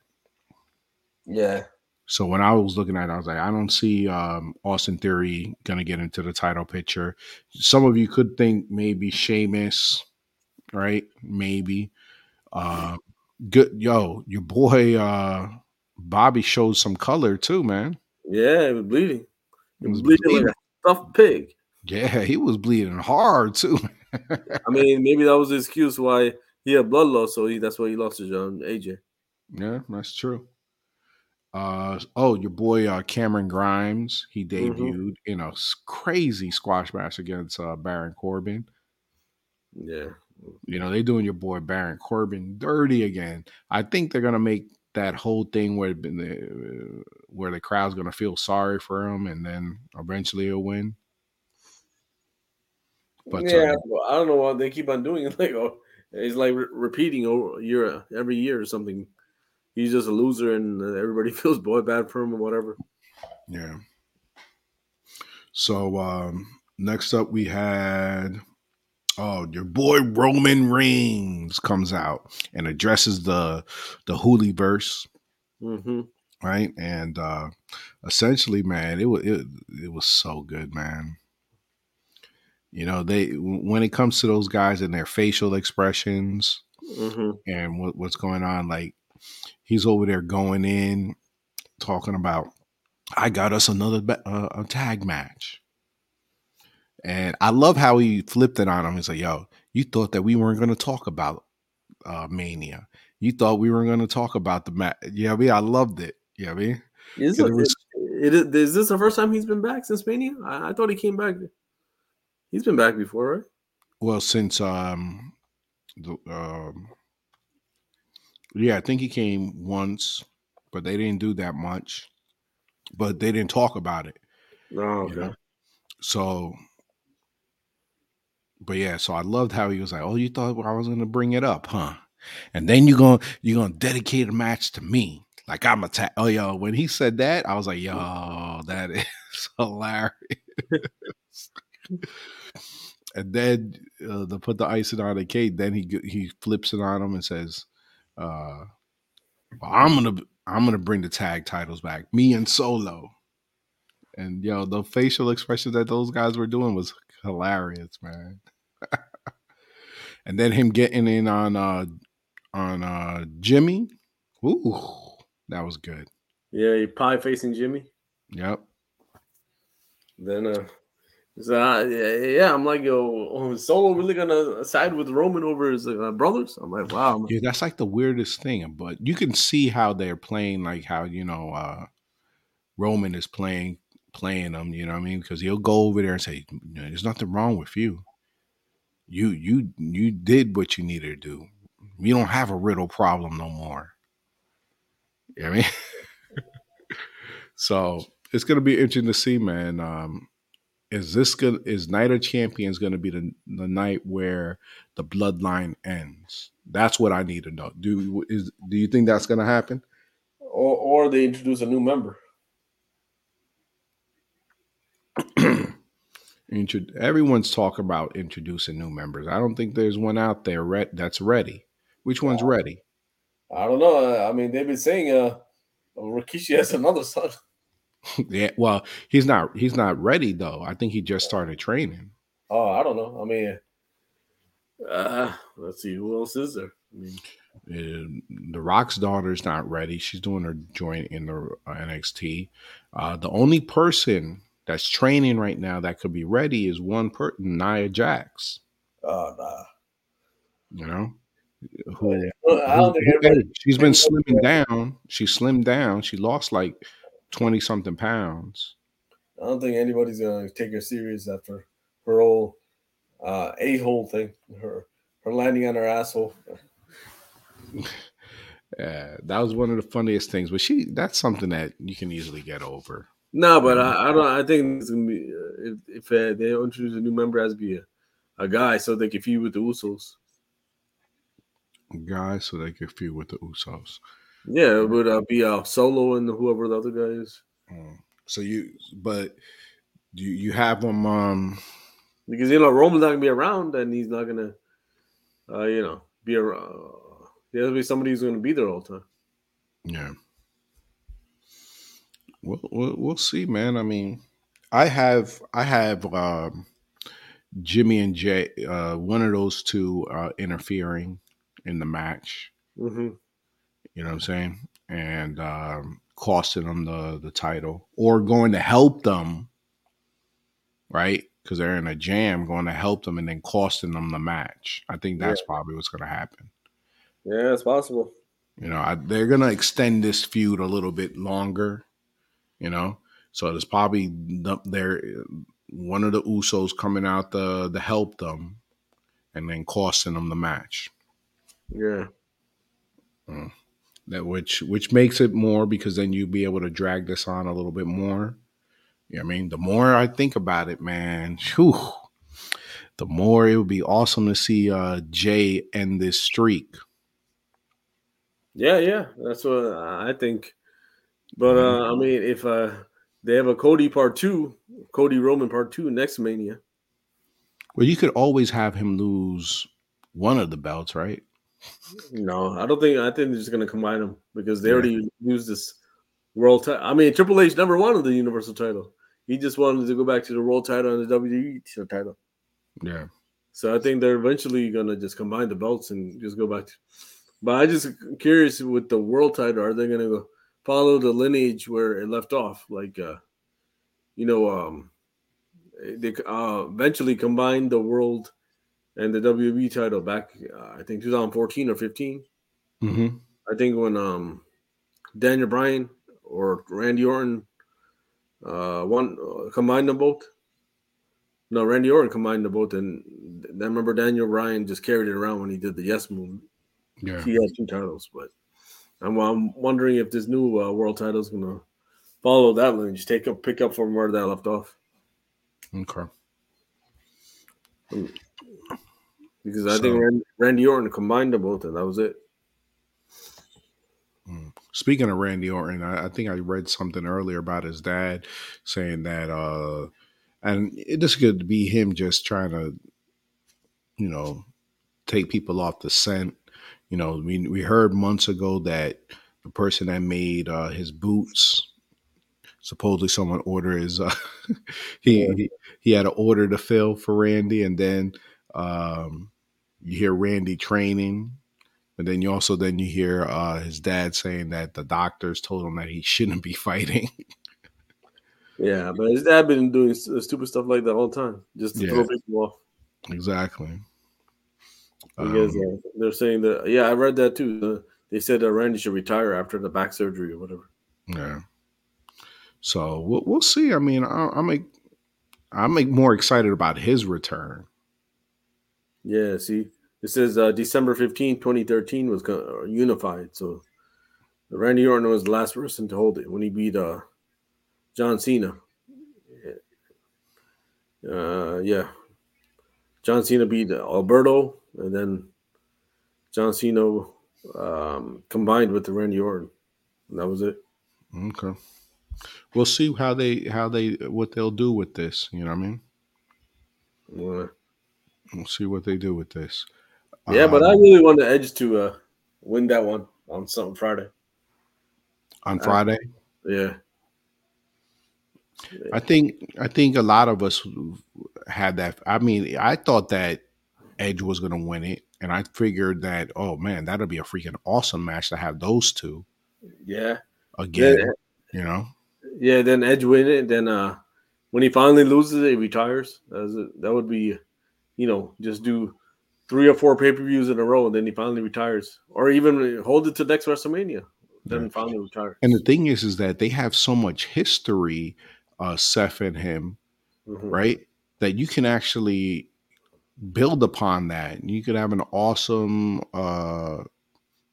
Speaker 2: Yeah.
Speaker 1: So when I was looking at it, I was like, I don't see um, Austin Theory going to get into the title picture. Some of you could think maybe Sheamus, right? Maybe. Uh, good, yo, your boy uh, Bobby showed some color too, man.
Speaker 2: Yeah, he was bleeding. He was bleeding, bleeding. like a stuffed pig.
Speaker 1: Yeah, he was bleeding hard too.
Speaker 2: I mean, maybe that was the excuse why he had blood loss, so he that's why he lost his um, AJ.
Speaker 1: Yeah, that's true. Uh, oh, your boy uh, Cameron Grimes, he mm-hmm. debuted mm-hmm. in a crazy squash match against uh, Baron Corbin.
Speaker 2: Yeah,
Speaker 1: you know they're doing your boy Baron Corbin dirty again. I think they're gonna make that whole thing where the where the crowd's gonna feel sorry for him, and then eventually he'll win.
Speaker 2: But yeah, uh, I don't know why they keep on doing it. Like, oh, it's like re- repeating over year every year or something. He's just a loser, and everybody feels boy bad for him or whatever.
Speaker 1: Yeah. So um, next up, we had Oh, your boy Roman Reigns comes out and addresses the the Hooliverse,
Speaker 2: mm-hmm.
Speaker 1: right? And uh, essentially, man, it was it, it was so good, man. You know, they when it comes to those guys and their facial expressions
Speaker 2: mm-hmm.
Speaker 1: and what, what's going on, like he's over there going in talking about, I got us another uh, a tag match. And I love how he flipped it on him. He's like, yo, you thought that we weren't going to talk about uh, Mania. You thought we weren't going to talk about the match. Yeah, I mean, I loved it. Yeah, I mean,
Speaker 2: is, it, was, it, it, is this the first time he's been back since Mania? I, I, thought he came back. He's been back before, right?
Speaker 1: Well, since um, the um, yeah, I think he came once, but they didn't do that much. But they didn't talk about it.
Speaker 2: Oh, okay. You know?
Speaker 1: So but yeah, so I loved how he was like, "Oh, you thought I was going to bring it up, huh?" And then you're to you're to dedicate a match to me, like I'm a ta- oh yo. When he said that, I was like, "Yo, that is hilarious." and then uh, to put the icing on the cake, then he he flips it on him and says, uh, well, "I'm gonna I'm gonna bring the tag titles back, me and Solo." And yo, the facial expressions that those guys were doing was hilarious, man. and then him getting in on uh on uh Jimmy. Ooh, that was good.
Speaker 2: Yeah, he pie facing Jimmy.
Speaker 1: Yep.
Speaker 2: Then uh so, uh, yeah, I'm like, yo, oh, Solo really gonna side with Roman over his uh, brothers? I'm like, wow.
Speaker 1: Yeah, that's like the weirdest thing, but you can see how they're playing, like how you know uh Roman is playing playing them. You know what I mean? Because he'll go over there and say, "There's nothing wrong with you. You you you did what you needed to do. You don't have a riddle problem no more." You know what I mean? so it's gonna be interesting to see, man. Um, is this good? Is Night of Champions going to be the the night where the bloodline ends? That's what I need to know. Do is do you think that's going to happen?
Speaker 2: Or or they introduce a new member?
Speaker 1: Everyone's talking about introducing new members. I don't think there's one out there re- that's ready. Which one's ready?
Speaker 2: I don't know. I mean, they've been saying uh, Rikishi has another son.
Speaker 1: yeah, well, he's not he's not ready though. I think he just started training.
Speaker 2: Oh, I don't know. I mean, uh, let's see who else is there. I mean,
Speaker 1: uh, the Rock's daughter's not ready. She's doing her joint in the uh, NXT. Uh, the only person that's training right now that could be ready is one person, Nia Jax.
Speaker 2: Oh, nah.
Speaker 1: You know, who, who, who she's been slimming down. She slimmed down. She lost like twenty something pounds.
Speaker 2: I don't think anybody's gonna take her serious after her old uh, a hole thing. Her her landing on her asshole.
Speaker 1: Yeah, that was one of the funniest things. But she that's something that you can easily get over.
Speaker 2: No, but I, I don't. I think it's gonna be uh, if, if uh, they introduce a new member as be a, a guy, so they can feud with the Usos.
Speaker 1: Guy, so they can feud with the Usos.
Speaker 2: Yeah, it would uh, be uh, Solo and whoever the other guy is.
Speaker 1: Mm. So you, but you you have them um
Speaker 2: because you know Roman's not gonna be around, and he's not gonna, uh, you know, be around. There'll be somebody who's gonna be there all the time.
Speaker 1: Yeah. We'll, we'll, we'll see, man. I mean, I have I have um, Jimmy and Jay, uh, one of those two uh, interfering in the match.
Speaker 2: Mm-hmm.
Speaker 1: You know what I'm saying? And um, costing them the the title or going to help them, right? Because they're in a jam, going to help them and then costing them the match. I think that's yeah. probably what's going to happen.
Speaker 2: Yeah, it's possible.
Speaker 1: You know, I, they're going to extend this feud a little bit longer you know. So it's probably there one of the Usos coming out to to help them, and then costing them the match.
Speaker 2: Yeah.
Speaker 1: Mm. That which which makes it more because then you'd be able to drag this on a little bit more. You know I mean? The more I think about it, man, whew, the more it would be awesome to see uh Jay end this streak.
Speaker 2: Yeah, yeah. That's what I think but uh, I mean, if uh, they have a Cody part two, Cody Roman part two next Mania.
Speaker 1: Well, you could always have him lose one of the belts, right?
Speaker 2: No, I don't think. I think they're just going to combine them because they yeah. already used this world title. I mean, Triple H never wanted the Universal title. He just wanted to go back to the world title and the WWE title.
Speaker 1: Yeah.
Speaker 2: So I think they're eventually going to just combine the belts and just go back. To, but I just curious with the world title, are they going to go? Follow the lineage where it left off. Like, uh, you know, um, they uh, eventually combined the world and the WWE title back, uh, I think 2014 or 15.
Speaker 1: Mm-hmm.
Speaker 2: I think when um, Daniel Bryan or Randy Orton uh, one uh, combined them both. No, Randy Orton combined them both, and I remember Daniel Bryan just carried it around when he did the Yes move.
Speaker 1: Yeah,
Speaker 2: he had two titles, but I'm, I'm wondering if this new uh, world title is going to follow that lineage, take up, pick up from where that left off.
Speaker 1: Okay.
Speaker 2: Because I so, think Randy, Randy Orton combined them both, and that was it.
Speaker 1: Hmm. Speaking of Randy Orton, I, I, think I read something earlier about his dad saying that, uh, and it just could be him just trying to, you know, take people off the scent you know, we we heard months ago that the person that made uh, his boots, supposedly someone ordered his, uh, he, yeah. he, he had an order to fill for Randy, and then um, you hear Randy training, and then you also then you hear uh, his dad saying that the doctors told him that he shouldn't be fighting.
Speaker 2: yeah, but his dad been doing stupid stuff like that all the time, just to yeah. throw people off.
Speaker 1: Exactly.
Speaker 2: Because um, uh, they're saying that, yeah, I read that too. they said that Randy should retire after the back surgery or whatever.
Speaker 1: Yeah. So we'll, we'll see. I mean, I, I'm a, I'm like more excited about his return.
Speaker 2: Yeah. See, it says uh, December 15, 2013 was uh, unified. So Randy Orton was the last person to hold it when he beat uh, John Cena. Uh, yeah. John Cena beat Alberto and then John Cena um, combined with the Randy Orton. And that was it.
Speaker 1: Okay. We'll see how they how they what they'll do with this. You know what I mean?
Speaker 2: Yeah.
Speaker 1: We'll see what they do with this.
Speaker 2: Yeah, but I
Speaker 1: Um,
Speaker 2: really want the Edge to uh, win that one on something Friday.
Speaker 1: on Friday.
Speaker 2: Yeah,
Speaker 1: I think I think a lot of us had that. I mean, I thought that Edge was going to win it, and I figured that oh man, that'll be a freaking awesome match to have those two
Speaker 2: yeah,
Speaker 1: again.
Speaker 2: Yeah.
Speaker 1: You know,
Speaker 2: yeah. Then Edge win it. Then uh, when he finally loses it, he retires. That's it. That would be, you know, just do three or four pay per views in a row, and then he finally retires, or even hold it to next WrestleMania. Then
Speaker 1: Yeah.
Speaker 2: finally retire.
Speaker 1: and the thing is, is that they have so much history, uh, Seth and him,
Speaker 2: Mhm.
Speaker 1: right? That you can actually build upon that. You could have an awesome, uh,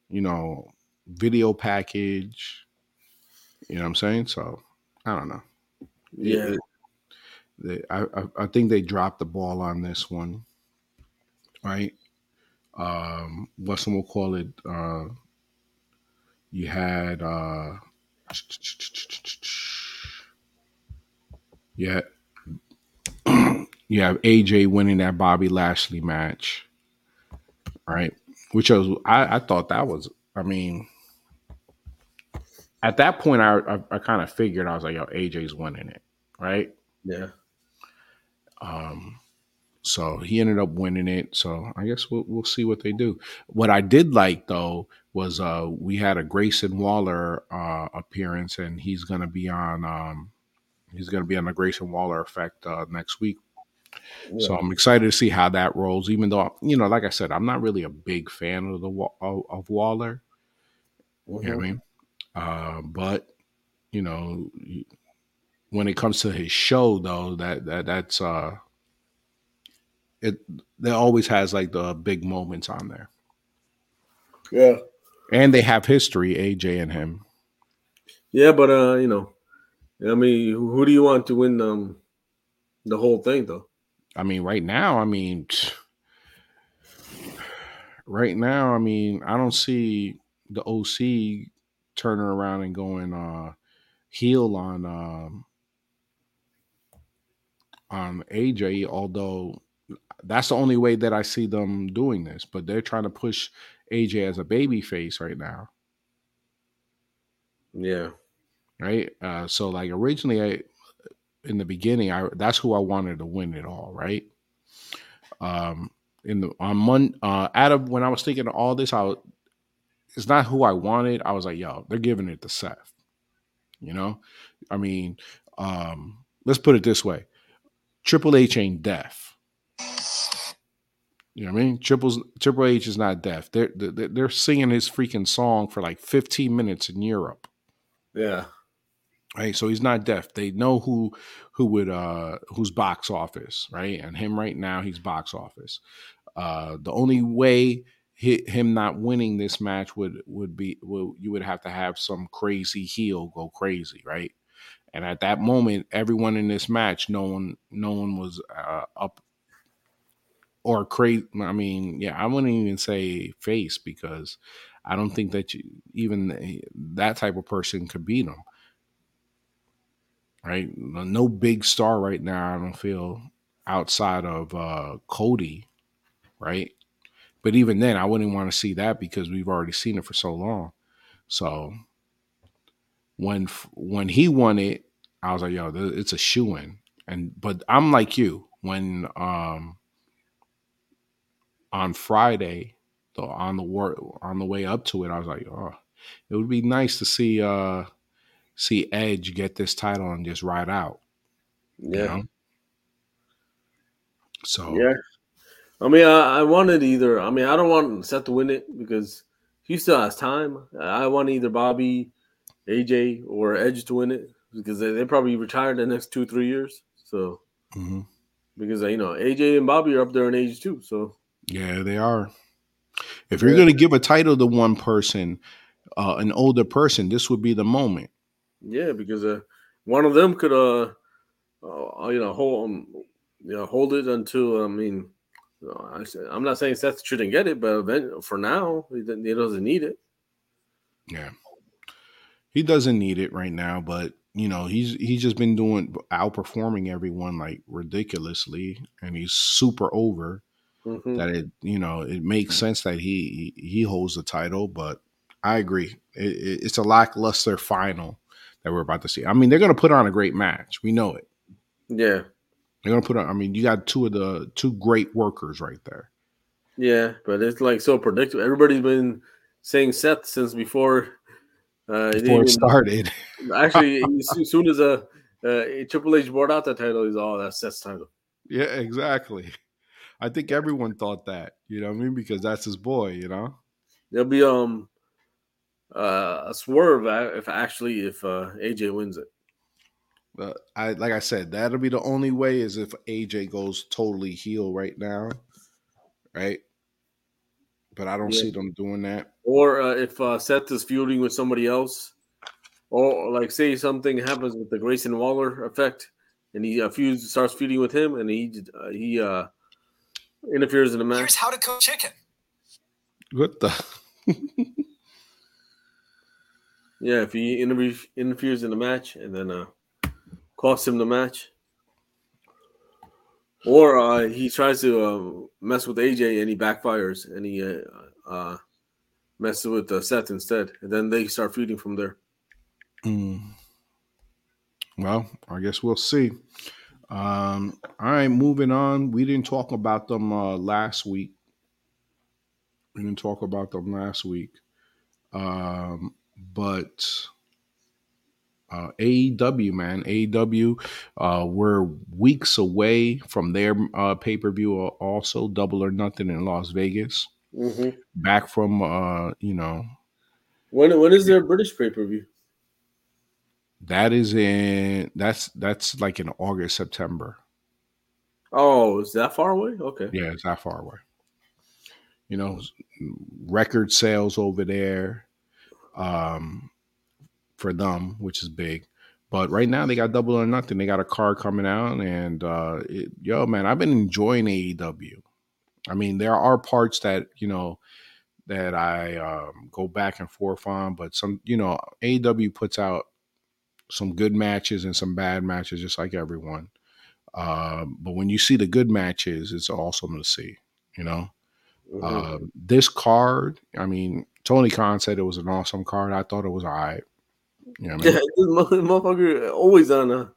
Speaker 1: you know, video package. You know what I'm saying? So I don't know.
Speaker 2: Yeah,
Speaker 1: It- they, I, I think they dropped the ball on this one, right? Um, what's we'll call it? Uh, you had uh, yeah, you have AJ winning that Bobby Lashley match, right? Which was I, I thought that was. I mean, at that point, I I, I kind of figured I was like, yo, AJ's winning it, right?
Speaker 2: yeah,
Speaker 1: Um, so he ended up winning it. So I guess we'll we'll see what they do. What I did like though was uh we had a Grayson Waller uh appearance and he's gonna be on um he's gonna be on the Grayson Waller effect uh next week. So I'm excited to see how that rolls. Even though you know, like I said, I'm not really a big fan of the of, of Waller. You know what I
Speaker 2: Mhm.
Speaker 1: mean? Uh, but you know, when it comes to his show, though, that that that's uh, it. There always has like the big moments on there,
Speaker 2: yeah,
Speaker 1: and they have history. AJ and him.
Speaker 2: yeah. But uh, you know, I mean, who, who do you want to win um the whole thing though?
Speaker 1: I mean, right now, I mean, right now, I mean, I don't see the OC turning around and going uh heel on um on AJ, although that's the only way that I see them doing this. But they're trying to push AJ as a baby face right now,
Speaker 2: Yeah,
Speaker 1: right? Uh, so like originally, I in the beginning, I that's who I wanted to win it all, right? Um, in the on Mon uh, of when I was thinking of all this, I was, it's not who I wanted. I was like, yo, they're giving it to Seth. You know, I mean, um, let's put it this way: Triple H ain't deaf. You know what I mean? Triple's Triple H is not deaf. They're, they're singing his freaking song for like 15 minutes in Europe
Speaker 2: yeah,
Speaker 1: right? So he's not deaf. They know who who would uh who's box office right? And him right now he's box office. Uh the only way hi him not winning this match would would be well you would have to have some crazy heel go crazy right? And at that moment everyone in this match no one no one was uh, up or crazy i mean yeah i wouldn't even say face because i don't think that you even that type of person could beat him right? No big star right now. I don't feel outside of uh, Cody, right? But even then, I wouldn't want to see that because we've already seen it for so long. So when when he won it, I was like, "Yo, it's a shoe in." And but I'm like you when um on Friday, the on the war on the way up to it, I was like, "Oh, it would be nice to see." uh see Edge get this title and just ride out.
Speaker 2: yeah,
Speaker 1: You know? So
Speaker 2: yeah. I mean, I, I wanted either. I mean, I don't want Seth to win it because he still has time. I want either Bobby, AJ, or Edge to win it because they, they probably retire the next two three years. So
Speaker 1: mhm.
Speaker 2: because you know AJ and Bobby are up there in age too. So
Speaker 1: yeah, they are. If you're
Speaker 2: Yeah.
Speaker 1: going to give a title to one person, uh, an older person, this would be the moment.
Speaker 2: Yeah, because uh, one of them could uh, uh you know hold um, you know hold it until I mean. you know, I said- I'm not saying Seth shouldn't get it, but for now, he doesn't he doesn't need it.
Speaker 1: Yeah, he doesn't need it right now, but you know he's he's just been doing outperforming everyone like ridiculously, and he's super over.
Speaker 2: Mhm.
Speaker 1: that it you know it makes sense that he he holds the title, but I agree. It, it, it's a lackluster final that we're about to see. I mean, they're going to put on a great match. We know it.
Speaker 2: Yeah,
Speaker 1: They're going to put on. I mean, you got two of the two great workers right there.
Speaker 2: yeah, but it's like so predictable. Everybody's been saying Seth since before. Uh,
Speaker 1: Before it
Speaker 2: even-
Speaker 1: started,
Speaker 2: Actually, as soon as a uh, Triple H brought out the title, he's all oh, that's Seth's title.
Speaker 1: yeah, exactly. I think everyone thought that. You know what I mean? Because that's his boy. You know.
Speaker 2: There'll be um uh, a swerve if actually if uh, AJ wins it.
Speaker 1: But I like I said, that'll be the only way is if AJ goes totally heel right now, right? But I don't
Speaker 2: Yeah.
Speaker 1: see them doing that.
Speaker 2: or uh, if uh, Seth is feuding with somebody else, or like say something happens with the Grayson Waller effect, and he uh, feuds starts feuding with him, and he uh, he uh, interferes in the match.
Speaker 3: Here's how to cook chicken.
Speaker 1: What the?
Speaker 2: Yeah, if he interferes in the match and then uh, costs him the match, or uh, he tries to uh, mess with AJ and he backfires and he uh, uh, messes with uh, Seth instead, and then they start feuding from there.
Speaker 1: Mm. Well, I guess we'll see. Um, all right, moving on. We didn't talk about them uh, last week. We didn't talk about them last week. Um, but uh, AEW, man, AEW, uh, we're weeks away from their uh, pay per view. Also, Double or Nothing in Las Vegas.
Speaker 2: Mm-hmm.
Speaker 1: Back from, uh, you know,
Speaker 2: When when is their British pay per view?
Speaker 1: that is in that's that's like in August, September.
Speaker 2: Oh, is that far away? Okay.
Speaker 1: Yeah, it's that far away. You know, record sales over there um, for them, which is big. But right now they got double or nothing. They got a card coming out, and uh, it, yo, man, I've been enjoying AEW. I mean, there are parts that you know that I um, go back and forth on, but some, you know, AEW puts out some good matches and some bad matches, just like everyone. Um, but when you see the good matches, it's awesome to see. You know,
Speaker 2: Mhm.
Speaker 1: uh, this card. I mean, Tony Khan said it was an awesome card. I thought it was all right. You know what I
Speaker 2: yeah,
Speaker 1: mean?
Speaker 2: this motherfucker always on a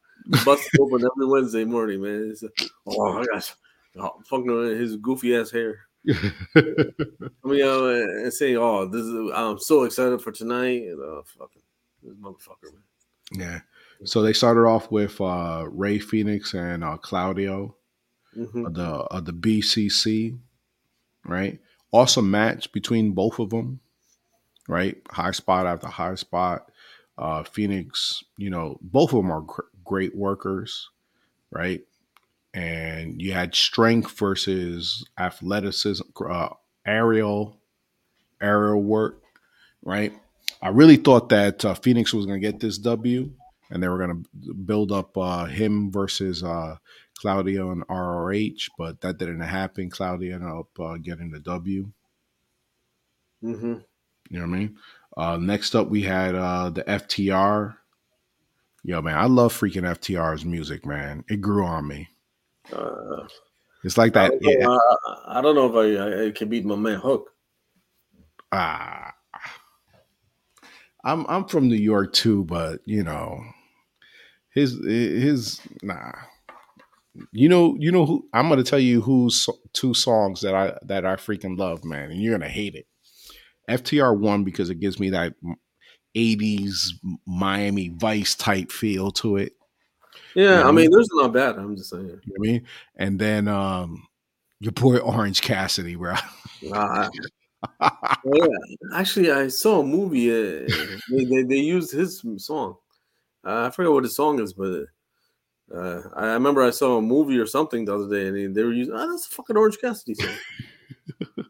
Speaker 2: bus open every Wednesday morning, man. It's, oh my gosh, oh, fucking his goofy ass hair. I mean, uh, and saying, "Oh, this is I'm so excited for tonight." And, uh, fucking this motherfucker, man.
Speaker 1: yeah. So they started off with uh, Rey Fenix and uh, Claudio
Speaker 2: Mhm.
Speaker 1: of the of the BCC, right? Awesome match between both of them, right? High spot after high spot. Uh, Fenix, you know, both of them are gr- great workers, right? And you had strength versus athleticism, uh, aerial, aerial work, right? I really thought that uh, Fenix was going to get this W, and they were going to build up uh, him versus uh, Claudio and RRH, but that didn't happen. Claudio ended up uh, getting the W.
Speaker 2: Mhm.
Speaker 1: You know what I mean? Uh, next up, we had uh, the FTR. Yo, man, I love freaking FTR's music, man. It grew on me.
Speaker 2: Uh,
Speaker 1: It's like
Speaker 2: I,
Speaker 1: that.
Speaker 2: don't know, I, I don't know if I, I, I can beat my man Hook.
Speaker 1: ah, I'm I'm from New York too, but you know, his his nah. You know, you know who I'm gonna tell you who's two songs that I that I freaking love, man, and you're gonna hate it. FTR one because it gives me that 80s Miami Vice type feel to it.
Speaker 2: Yeah,
Speaker 1: Yeah.
Speaker 2: I mean, there's not bad. I'm just saying.
Speaker 1: You know what I mean? And then um your boy Orange Cassidy, bro.
Speaker 2: Uh, yeah, actually, I saw a movie. Uh, they, they they used his song. Uh, I forget what the song is, but uh, I remember I saw a movie or something the other day, and they, were using. Oh, that's a fucking Orange Cassidy song.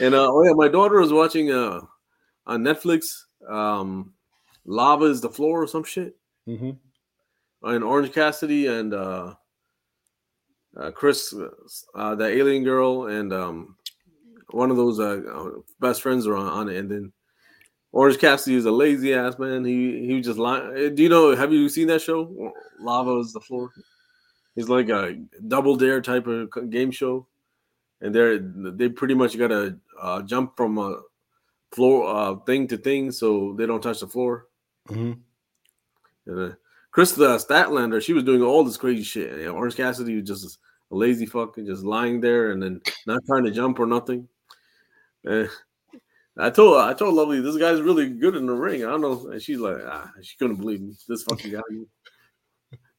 Speaker 2: and uh, oh yeah, my daughter was watching uh, on Netflix. Um, Lava is the floor or some shit.
Speaker 1: Mm-hmm.
Speaker 2: And Orange Cassidy and uh, uh, Kris, uh, the alien girl, and um, one of those uh, uh, best friends are on, on it. And then Orange Cassidy is a lazy ass man. He he was just lying. Do you know? Have you seen that show? Lava is the floor. He's like a double dare type of game show. and they're they pretty much got to uh, jump from a floor uh, thing to thing so they don't touch the floor.
Speaker 1: hmm
Speaker 2: And uh, Kris Statlander, she was doing all this crazy shit. And Orange Cassidy was just a lazy fucking just lying there and then not trying to jump or nothing. And I told I told Lovely this guy's really good in the ring. I don't know, and she's like, ah, she couldn't believe me. This fucking guy,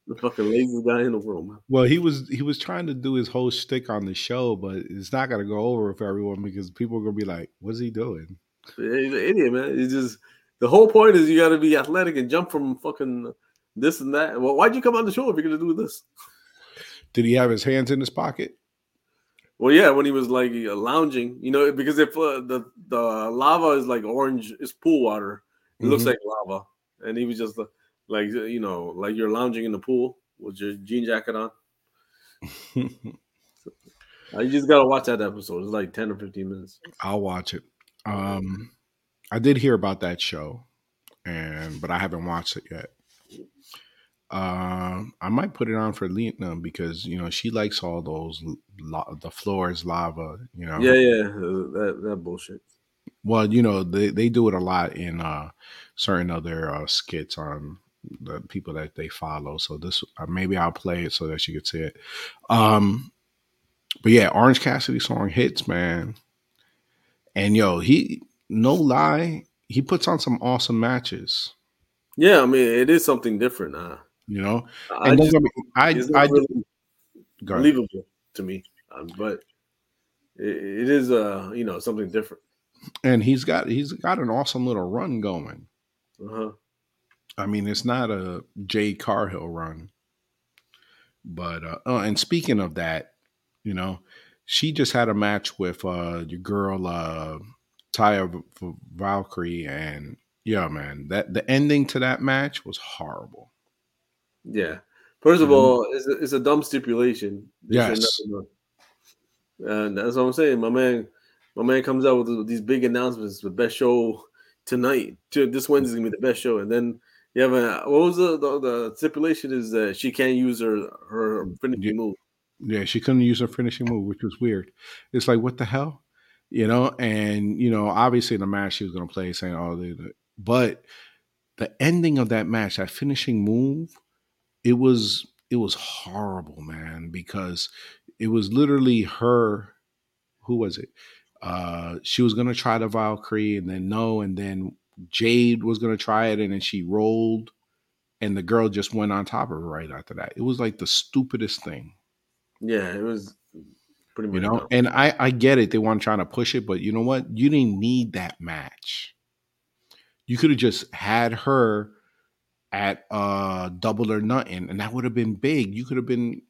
Speaker 2: the fucking laziest guy in the world, man.
Speaker 1: Well, he was he was trying to do his whole shtick on the show, but it's not gonna go over for everyone because people are gonna be like, "What's he doing?"
Speaker 2: He's an idiot, man. It's just the whole point is you got to be athletic and jump from fucking this and that. Well, why'd you come on the show if you're gonna do this?
Speaker 1: Did he have his hands in his pocket?
Speaker 2: Well, yeah, when he was like uh, lounging, you know, because if uh, the the lava is like orange, it's pool water. It looks
Speaker 1: Mhm.
Speaker 2: like lava, and he was just uh, like you know, like you're lounging in the pool with your jean jacket on. Uh, you just gotta watch that episode. It's like ten or fifteen minutes.
Speaker 1: I'll watch it. Um, I did hear about that show, and but I haven't watched it yet. Um, I might put it on for Lena because you know she likes all those lo- the floor is lava. You know,
Speaker 2: Yeah, yeah, uh, that that bullshit.
Speaker 1: Well, you know they they do it a lot in uh certain other uh, skits on the people that they follow. So this uh, maybe I'll play it so that you could see it. Um, but yeah, Orange Cassidy song hits, man. And yo, he no lie, he puts on some awesome matches.
Speaker 2: Yeah, I mean, it is something different. Uh,
Speaker 1: You know,
Speaker 2: I
Speaker 1: and
Speaker 2: just,
Speaker 1: I
Speaker 2: it's
Speaker 1: I
Speaker 2: not really believable to me, um, but it, it is uh you know something different.
Speaker 1: and he's got he's got an awesome little run going.
Speaker 2: Uh-huh.
Speaker 1: I mean, it's not a Jade Cargill run, but uh, oh, and speaking of that, you know, she just had a match with uh your girl uh Taya Valkyrie, and yeah, man, that the ending to that match was horrible.
Speaker 2: Yeah. First of
Speaker 1: Mhm.
Speaker 2: all, it's a, it's a dumb stipulation. They
Speaker 1: Yes.
Speaker 2: And that's what I'm saying. My man, my man comes out with these big announcements. The best show tonight. This Wednesday's gonna be the best show. And then you have a what was the the, the stipulation is that she can't use her her finishing
Speaker 1: Yeah.
Speaker 2: move.
Speaker 1: Yeah, she couldn't use her finishing move, which was weird. It's like, what the hell? You know, and you know, obviously in the match she was gonna play saying all the but the ending of that match, that finishing move, it was it was horrible, man, because it was literally her who was it? Uh she was gonna try the Valkyrie and then no, and then Jade was gonna try it and then she rolled and the girl just went on top of her right after that. It was like the stupidest thing
Speaker 2: Yeah, it was pretty much
Speaker 1: you know
Speaker 2: dumb.
Speaker 1: and i i get it they weren't trying to push it but you know what you didn't need that match you could have just had her at uh double or nothing and that would have been big you could have been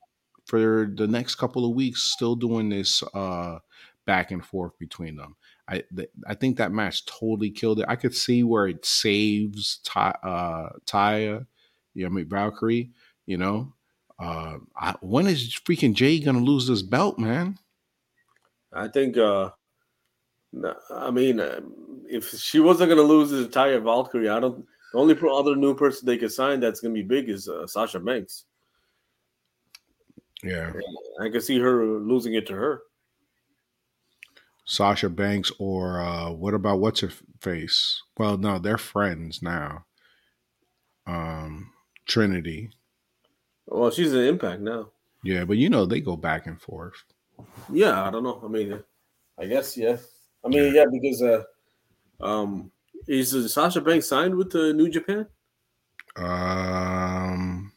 Speaker 1: for the next couple of weeks still doing this uh back and forth between them i th- i think that match totally killed it i could see where it saves Ty, uh taya you know I mean, valkyrie you know uh I, when is freaking Jade gonna lose this belt man
Speaker 2: I think. uh I mean, uh, if she wasn't gonna lose the entire Valkyrie, I don't. The only pro- other new person they could sign that's gonna be big is uh, Sasha Banks.
Speaker 1: Yeah.
Speaker 2: I can see her losing it to her.
Speaker 1: Sasha Banks or uh what about what's her face? Well, no, they're friends now. Um Trinity.
Speaker 2: Well, she's an Impact now.
Speaker 1: Yeah, but you know they go back and forth.
Speaker 2: Yeah, I don't know. I mean, I guess yeah. I mean, yeah, because uh, um, is uh, Sasha Banks signed with the New Japan?
Speaker 1: Um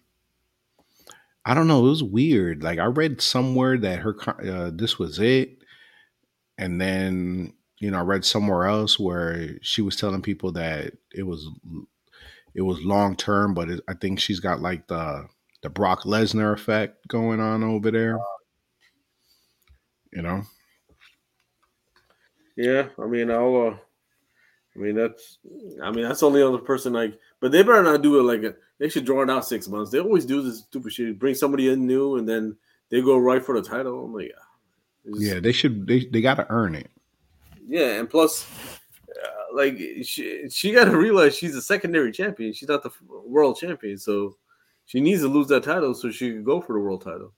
Speaker 1: I don't know, it was weird. Like I read somewhere that her uh, this was it and then you know, I read somewhere else where she was telling people that it was it was long term, but it, I think she's got like the the Brock Lesnar effect going on over there. You know,
Speaker 2: Yeah, I mean, I'll. Uh, I mean, that's. I mean, that's the only other person like. But they better not do it like a. They should draw it out six months. They always do this stupid shit. Bring somebody in new, and then they go right for the title. I'm like, it's-
Speaker 1: yeah, they should they they got to earn it.
Speaker 2: yeah, and plus, uh, like she she got to realize she's a secondary champion. She's not the world champion, so she needs to lose that title so she can go for the world title.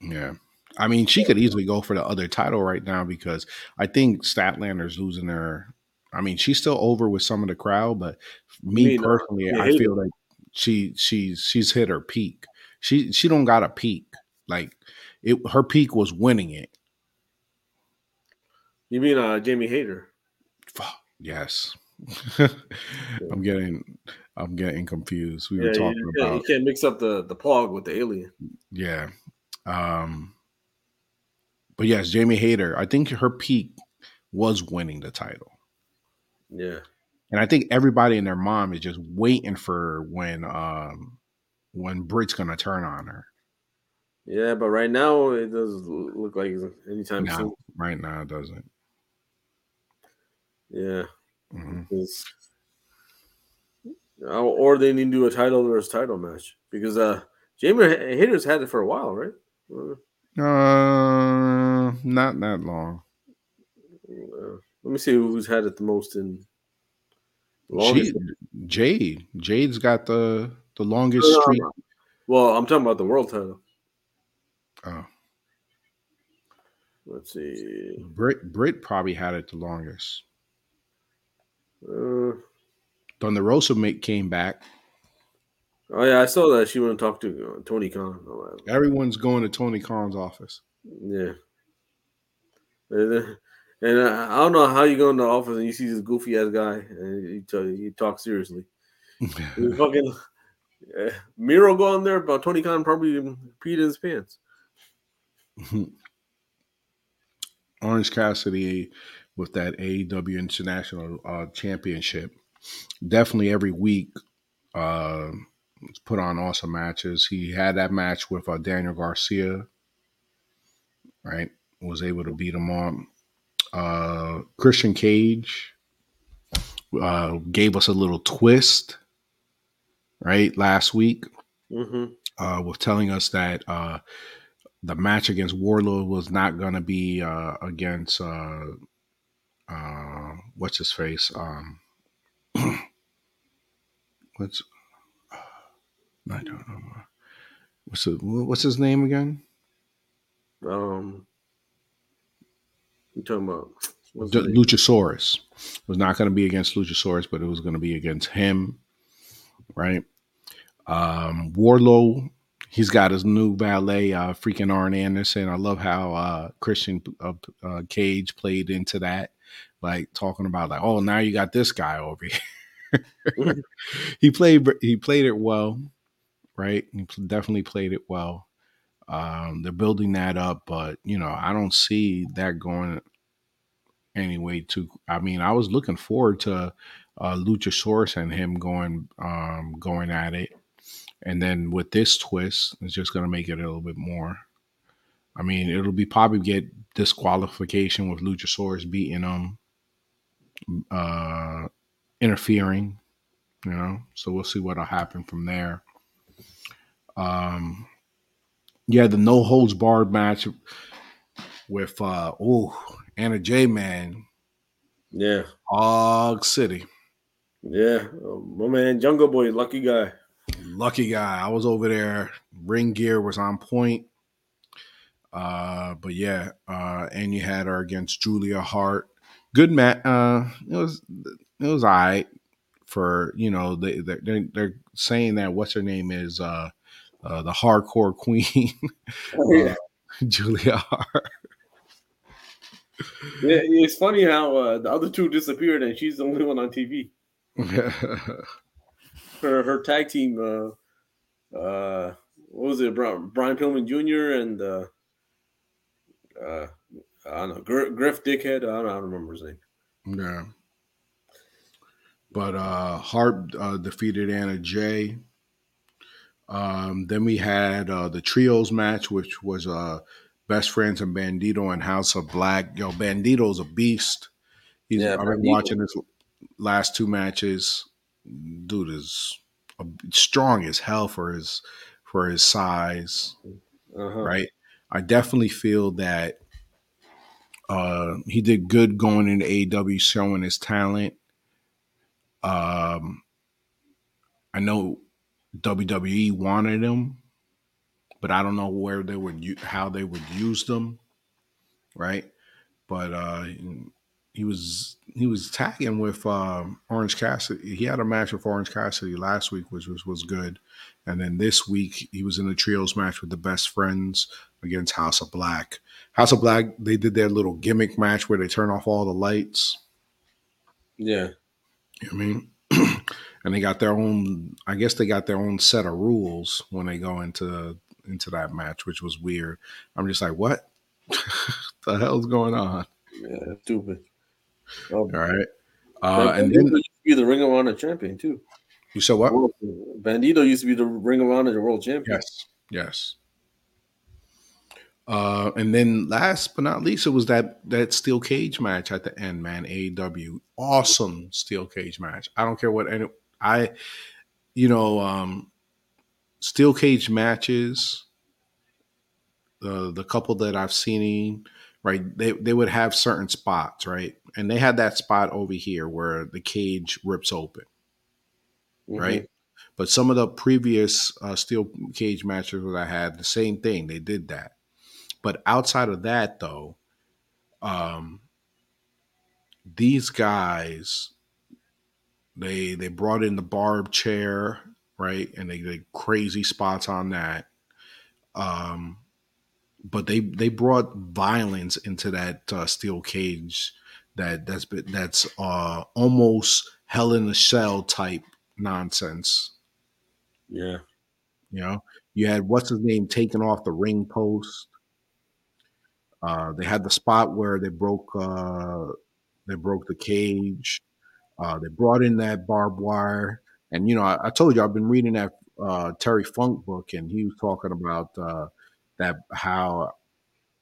Speaker 1: Yeah, I mean, she could easily go for the other title right now because I think Statlander's losing her. I mean, she's still over with some of the crowd, but me
Speaker 2: uh,
Speaker 1: personally, I feel like she she's she's hit her peak. She she don't got a peak. Like it, her peak was winning it.
Speaker 2: You mean uh, Jamie Hayter?
Speaker 1: Fuck, Yes, I'm getting I'm getting confused. We
Speaker 2: Yeah,
Speaker 1: were talking
Speaker 2: you can't, you can't mix up the the pog with the alien.
Speaker 1: yeah, um, but yes, Jamie Hayter. I think her peak was winning the title.
Speaker 2: Yeah,
Speaker 1: And I think everybody and their mom is just waiting for when um when Britt's gonna turn on her.
Speaker 2: yeah, but right now it doesn't look like anytime soon.
Speaker 1: Right now it doesn't.
Speaker 2: Yeah, Mm-hmm. Uh, or they need to do a title versus title match because uh Jamie Hayter's had it for a while, right? Uh,
Speaker 1: Uh, not that long.
Speaker 2: uh, let me see who's had it the most in longest.
Speaker 1: She, Jade, Jade's got the the longest streak.
Speaker 2: Well, I'm talking about the world title.
Speaker 1: Oh,
Speaker 2: Let's see.
Speaker 1: Britt Britt probably had it the longest.
Speaker 2: Uh,
Speaker 1: Thunder Rosa ma- came back.
Speaker 2: oh yeah, I saw that she went to talk to uh, Tony Khan.
Speaker 1: Everyone's going to Tony Khan's office.
Speaker 2: Yeah. And, uh, I don't know how you go in the office and you see this goofy ass guy and you tell you talk seriously. Fucking uh, Miro go in there, but Tony Khan probably peed in his pants.
Speaker 1: Orange Cassidy with that AEW International uh, Championship. Definitely every week uh, put on awesome matches. He had that match with uh, Daniel Garcia, right? Was able to beat him on. Uh, Christian Cage uh, gave us a little twist, right? Last week
Speaker 2: Mm-hmm.
Speaker 1: uh, with telling us that uh, the match against Wardlow was not going to be uh, against uh, uh, what's his face. Um, what's I don't know. What's it, what's his name again?
Speaker 2: Um, you talking about
Speaker 1: D-? Luchasaurus was not going to be against Luchasaurus, but it was going to be against him, right? Um, Wardlow, he's got his new valet, uh, freaking Arn Anderson. I love how uh, Christian uh, uh, Cage played into that, like talking about like, oh, now you got this guy over here. he played he played it well, right? He definitely played it well. Um, they're building that up, but you know, I don't see that going anyway. To I mean, I was looking forward to uh, Luchasaurus and him going um, going at it, and then with this twist, it's just going to make it a little bit more. I mean, it'll be probably get disqualification with Luchasaurus beating him, uh, interfering, you know. So we'll see what'll happen from there. Um, yeah, the no holds barred match with uh, oh Anna Jay man,
Speaker 2: Yeah,
Speaker 1: Hog City.
Speaker 2: yeah. Um, my man, Jungle Boy, lucky guy.
Speaker 1: Lucky guy. I was over there. Ring gear was on point. Uh, but yeah, uh, and you had her against Julia Hart. Good match. Uh, it was it was alright for you know they they're, they're saying that what's her name is uh, uh the hardcore queen
Speaker 2: yeah.
Speaker 1: Julia Hart.
Speaker 2: Yeah, it's funny how uh, the other two disappeared and she's the only one on TV. Her her tag team, uh, uh, what was it? Brian, Brian Pillman Jr. and uh, uh, I don't know Gr- Griff Dickhead. I don't, I don't remember his name.
Speaker 1: Yeah. But uh Hart uh, defeated Anna Jay. Um, then we had uh, the trios match, which was uh, Best Friends and Bandito and House of Black. Yo, Bandito's a beast. He's
Speaker 2: Yeah,
Speaker 1: I've been
Speaker 2: Bandito.
Speaker 1: watching his last two matches. Dude is strong as hell for his for his size
Speaker 2: Uh-huh.
Speaker 1: right? I definitely feel that uh, he did good going into AEW, showing his talent. Um, I know WWE wanted him, but I don't know where they would how they would use them, right? But uh, he was he was tagging with um, Orange Cassidy. He had a match with Orange Cassidy last week, which was was good, and then this week he was in a trios match with the Best Friends against House of Black. House of Black they did their little gimmick match where they turn off all the lights.
Speaker 2: Yeah,
Speaker 1: You know what I mean, and they got their own. I guess they got their own set of rules when they go into into that match, which was weird. I'm just like, what the hell's going on?
Speaker 2: yeah, stupid. Oh,
Speaker 1: All right, uh, and then
Speaker 2: used to be the Ring of Honor champion too.
Speaker 1: you said what?
Speaker 2: Bandito used to be the Ring of Honor world champion.
Speaker 1: Yes, yes. Uh, and then last but not least, it was that that steel cage match at the end, man. AEW, awesome steel cage match. I don't care what any I, you know, um, steel cage matches. The the couple that I've seen, right? They they would have certain spots, right? And they had that spot over here where the cage rips open
Speaker 2: Mhm.
Speaker 1: right? But some of the previous uh, steel cage matches that I had, the same thing. They did that. But outside of that, though, um, these guys, they they brought in the barb chair, right, and they did crazy spots on that. Um, but they they brought violence into that uh, steel cage that that's been, that's uh, almost hell in a cell type nonsense.
Speaker 2: Yeah.
Speaker 1: You know, you had what's his name taken off the ring post. Uh, they had the spot where they broke uh, they broke the cage. Uh, they brought in that barbed wire, and you know, I, I told you I've been reading that uh, Terry Funk book, and he was talking about uh, that how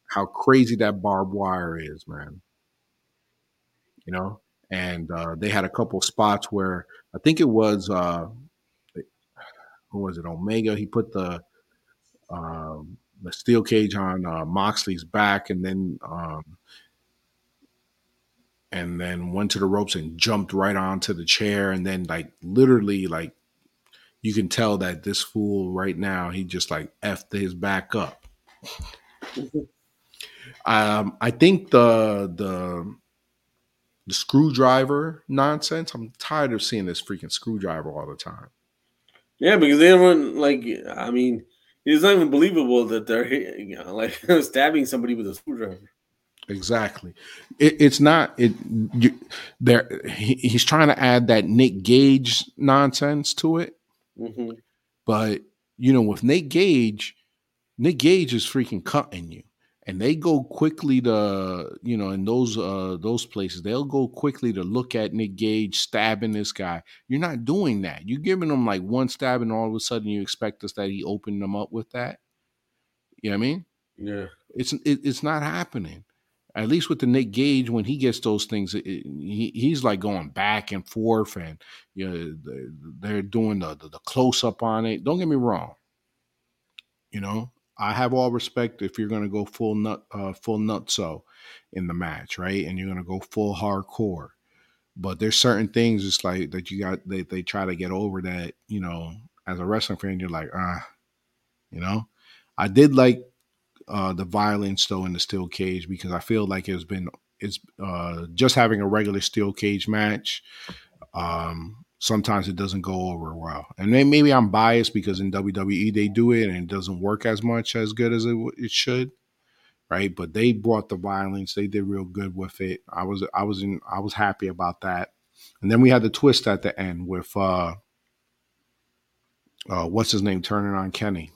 Speaker 1: how crazy that barbed wire is, man. You know, and uh, they had a couple spots where I think it was uh, who was it Omega? He put the um, the steel cage on uh, Moxley's back, and then um, and then went to the ropes and jumped right onto the chair, and then like literally like you can tell that this fool right now he just like effed his back up. um, I think the the the screwdriver nonsense. I'm tired of seeing this freaking screwdriver all the time.
Speaker 2: Yeah, because they don't like. I mean, it's not even believable that they're you know, like stabbing somebody with a screwdriver.
Speaker 1: Exactly. It, it's not. It. You, there. He, he's trying to add that Nick Gage nonsense to it,
Speaker 2: hmm
Speaker 1: but you know, with Nick Gage, Nick Gage is freaking cutting you, and they go quickly to you know in those uh those places they'll go quickly to look at Nick Gage stabbing this guy. You're not doing that. You're giving him like one stab, and all of a sudden you expect us that he opened them up with that. You know what I mean?
Speaker 2: Yeah.
Speaker 1: It's it, it's not happening. At least with the Nick Gage, when he gets those things, it, he, he's like going back and forth, and you know they're, doing the, the the close up on it. Don't get me wrong. You know, I have all respect if you're going to go full nut uh, full nutso in the match, right? And you're going to go full hardcore. But there's certain things it's like that you got they they try to get over that you know as a wrestling fan you're like ah, you know. I did like uh, the violence though in the steel cage because I feel like it's been it's uh, just having a regular steel cage match. Um, sometimes it doesn't go over well, and maybe I'm biased because in WWE they do it and it doesn't work as much as good as it, it should, right? But they brought the violence; they did real good with it. I was I was in I was happy about that, and then we had the twist at the end with uh, uh what's his name turning on Kenny,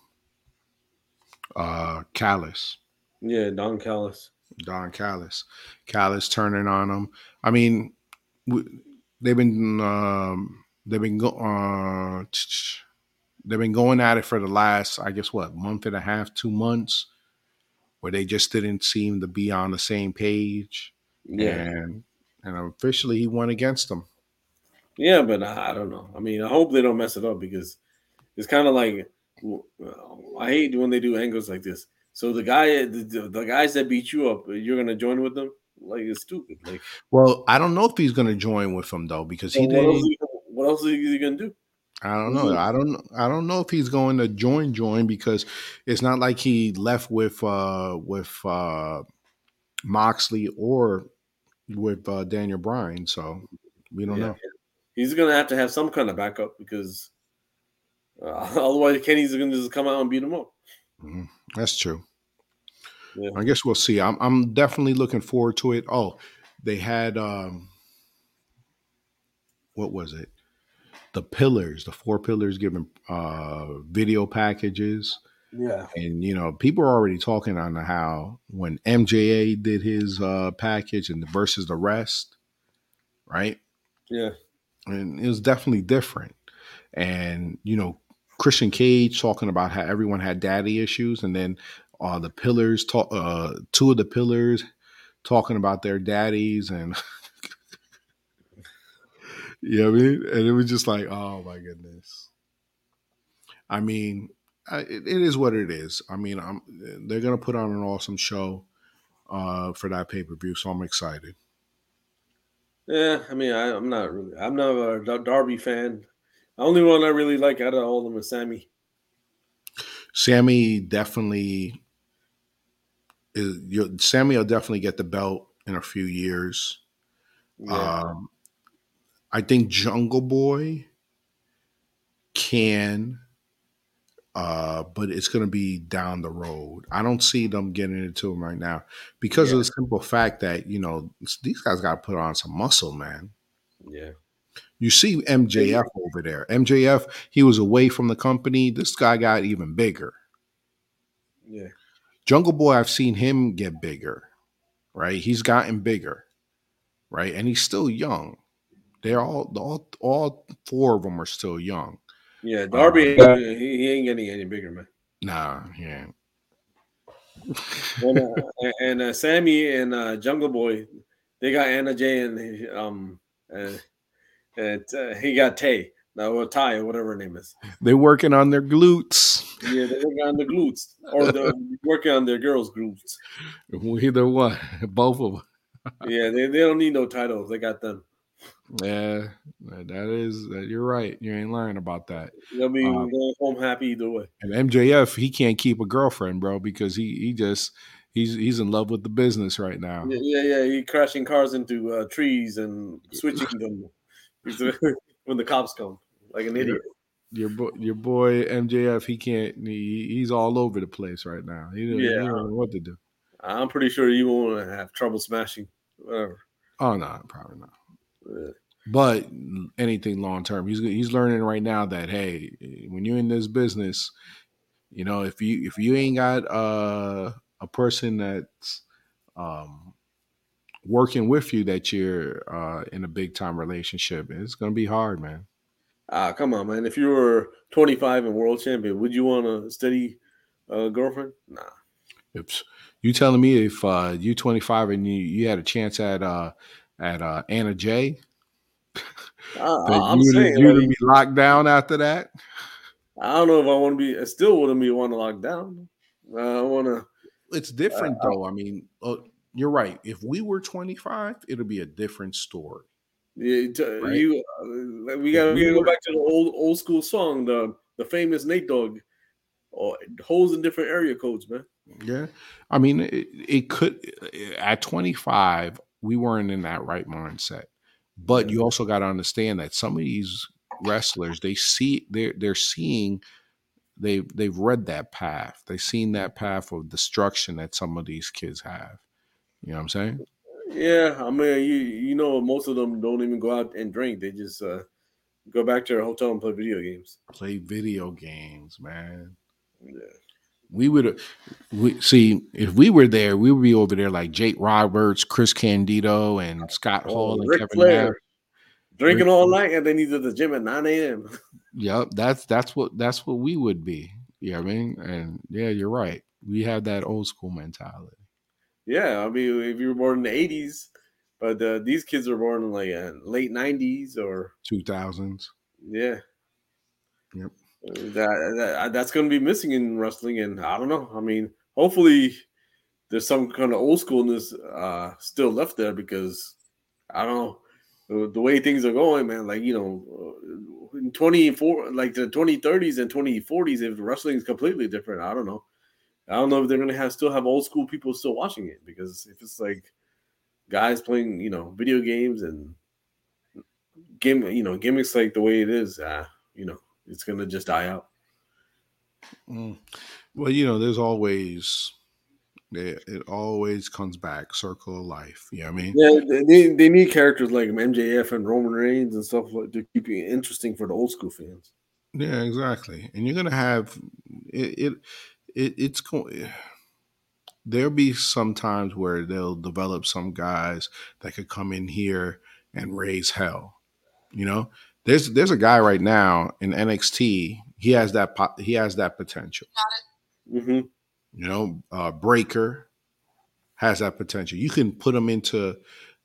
Speaker 1: uh, Callis.
Speaker 2: Yeah. Don Callis.
Speaker 1: Don Callis. Callis turning on him. I mean, they've been um, they've been go- uh, they've been going at it for the last, I guess, what month and a half, two months, where they just didn't seem to be on the same page.
Speaker 2: Yeah.
Speaker 1: and and officially he went against them.
Speaker 2: Yeah, but I, I don't know. I mean, I hope they don't mess it up because it's kind of like I hate when they do angles like this. So the guy, the, the guys that beat you up, you're gonna join with them? Like it's stupid. Like
Speaker 1: Well, I don't know if he's going to join with them though because he
Speaker 2: what, is he, what else is he gonna do?
Speaker 1: I don't know. I don't. I don't know if he's going to join join because it's not like he left with uh with uh Moxley or with uh, Daniel Bryan. So we don't yeah. know.
Speaker 2: He's gonna have to have some kind of backup because uh, otherwise Kenny's gonna just come out and beat him up.
Speaker 1: Mm-hmm. That's true. Yeah. I guess we'll see. I'm I'm definitely looking forward to it. Oh, they had um what was it? The pillars, the four pillars giving uh video packages.
Speaker 2: Yeah.
Speaker 1: And you know, people are already talking on how when MJF did his uh package and the versus the rest, right?
Speaker 2: Yeah.
Speaker 1: And it was definitely different. And you know, Christian Cage talking about how everyone had daddy issues, and then uh, the pillars talk uh, two of the pillars talking about their daddies and you know what I mean? And it was just like, oh my goodness. I mean, I, it, it is what it is. I mean, I'm they're gonna put on an awesome show uh, for that pay per view, so I'm excited.
Speaker 2: Yeah, I mean, I, am not really. I'm not a Darby fan. The only one I really like out of all of them is Sammy.
Speaker 1: Sammy definitely is. Sammy will definitely get the belt in a few years. Yeah. Um, I think Jungle Boy can, uh, but it's going to be down the road. I don't see them getting into him right now because yeah. of the simple fact that you know these guys got to put on some muscle, man.
Speaker 2: Yeah.
Speaker 1: You see MJF over there. MJF, he was away from the company. This guy got even bigger.
Speaker 2: Yeah.
Speaker 1: Jungle Boy, I've seen him get bigger, right? He's gotten bigger, right? And he's still young. They're all all all four of them are still young.
Speaker 2: Yeah, Darby, um, he, he, ain't getting any bigger, man.
Speaker 1: Nah, yeah.
Speaker 2: and uh, and uh, Sammy and uh, Jungle Boy, they got Anna Jay and um and, and uh, he got Tay. Now, or Ty or whatever her name is.
Speaker 1: They're working on their glutes.
Speaker 2: Yeah, they're working on the glutes, or they're working on their girls' glutes.
Speaker 1: Either one, both of them.
Speaker 2: yeah, they, they don't need no titles. They got them.
Speaker 1: Yeah, that is you're right. You ain't lying about that.
Speaker 2: They'll be um, going home happy either way.
Speaker 1: And MJF, he can't keep a girlfriend, bro, because he he just he's he's in love with the business right now.
Speaker 2: Yeah, yeah, yeah. he crashing cars into uh, trees and switching them when the cops come, like an idiot.
Speaker 1: Your boy, your boy MJF, he can't. He, he's all over the place right now. He, yeah. he don't know what to do.
Speaker 2: I'm pretty sure you won't have trouble smashing. Whatever.
Speaker 1: Oh no, probably not. But anything long term, he's he's learning right now that hey, when you're in this business, you know if you if you ain't got uh, a person that's um, working with you that you're uh, in a big time relationship, it's gonna be hard, man.
Speaker 2: Ah, come on, man. If you were 25 and world champion, would you want a steady uh, girlfriend? Nah.
Speaker 1: If you telling me if uh, you 25 and you, you had a chance at uh, at uh, Anna Jay.
Speaker 2: Uh, I'm you saying
Speaker 1: you like, be locked down after that.
Speaker 2: I don't know if I want to be. I still wouldn't be want to lock down. I want to.
Speaker 1: It's different uh, though. I mean, uh, you're right. If we were 25, it'll be a different story.
Speaker 2: Yeah, right? you. Uh, we got to go back to the old old school song, the the famous Nate Dogg. Oh, holes in different area codes, man.
Speaker 1: Yeah, I mean, it, it could at 25 we weren't in that right mindset. But you also got to understand that some of these wrestlers, they see they're they're seeing they they've read that path. They've seen that path of destruction that some of these kids have. You know what I'm saying?
Speaker 2: Yeah, I mean, you you know, most of them don't even go out and drink. They just uh, go back to their hotel and play video games.
Speaker 1: Play video games, man. Yeah we would we see if we were there, we would be over there like Jake Roberts, Chris Candido, and Scott oh, Hall and
Speaker 2: Ric Kevin Flair. Drinking Rick, all night and then he's at the gym at 9 a.m.
Speaker 1: Yep, that's that's what that's what we would be. You know what I mean? And yeah, you're right. We have that old school mentality.
Speaker 2: Yeah, I mean, if you were born in the 80s, but uh, these kids are born in like uh, late 90s or
Speaker 1: 2000s.
Speaker 2: Yeah.
Speaker 1: Yep
Speaker 2: that, that that's going to be missing in wrestling, and I don't know. I mean, hopefully, there's some kind of old schoolness uh, still left there because I don't know. the way things are going, man, like you know, in 24, like the 2030s and 2040s, if wrestling is completely different, I don't know. I don't know if they're gonna have still have old school people still watching it because if it's like guys playing, you know, video games and game, you know, gimmicks like the way it is, uh, you know, it's gonna just die out.
Speaker 1: Mm. Well, you know, there's always it, it always comes back, circle of life. You know what I mean?
Speaker 2: Yeah, they, they need characters like MJF and Roman Reigns and stuff like to keep it interesting for the old school fans.
Speaker 1: Yeah, exactly. And you're gonna have it. it, it it's going. There'll be some times where they'll develop some guys that could come in here and raise hell. You know, there's there's a guy right now in NXT. He has that he has that potential.
Speaker 2: Mm-hmm.
Speaker 1: You know, uh, Breakker has that potential. You can put him into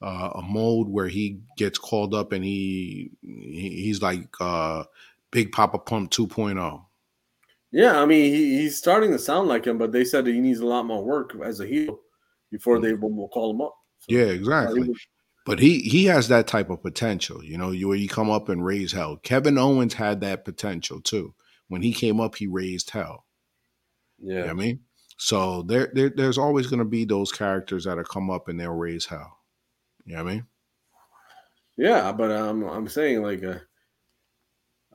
Speaker 1: uh, a mode where he gets called up and he, he's like uh, Big Papa Pump 2.0.
Speaker 2: Yeah, I mean he, he's starting to sound like him, but they said he needs a lot more work as a heel before they will call him up.
Speaker 1: So, yeah, exactly. but he he has that type of potential, you know, you where you come up and raise hell. Kevin Owens had that potential too. When he came up, he raised hell.
Speaker 2: Yeah,
Speaker 1: you know I mean, so there, there there's always going to be those characters that'll come up and they'll raise hell. You know what I mean?
Speaker 2: Yeah, but um, I'm saying like, uh,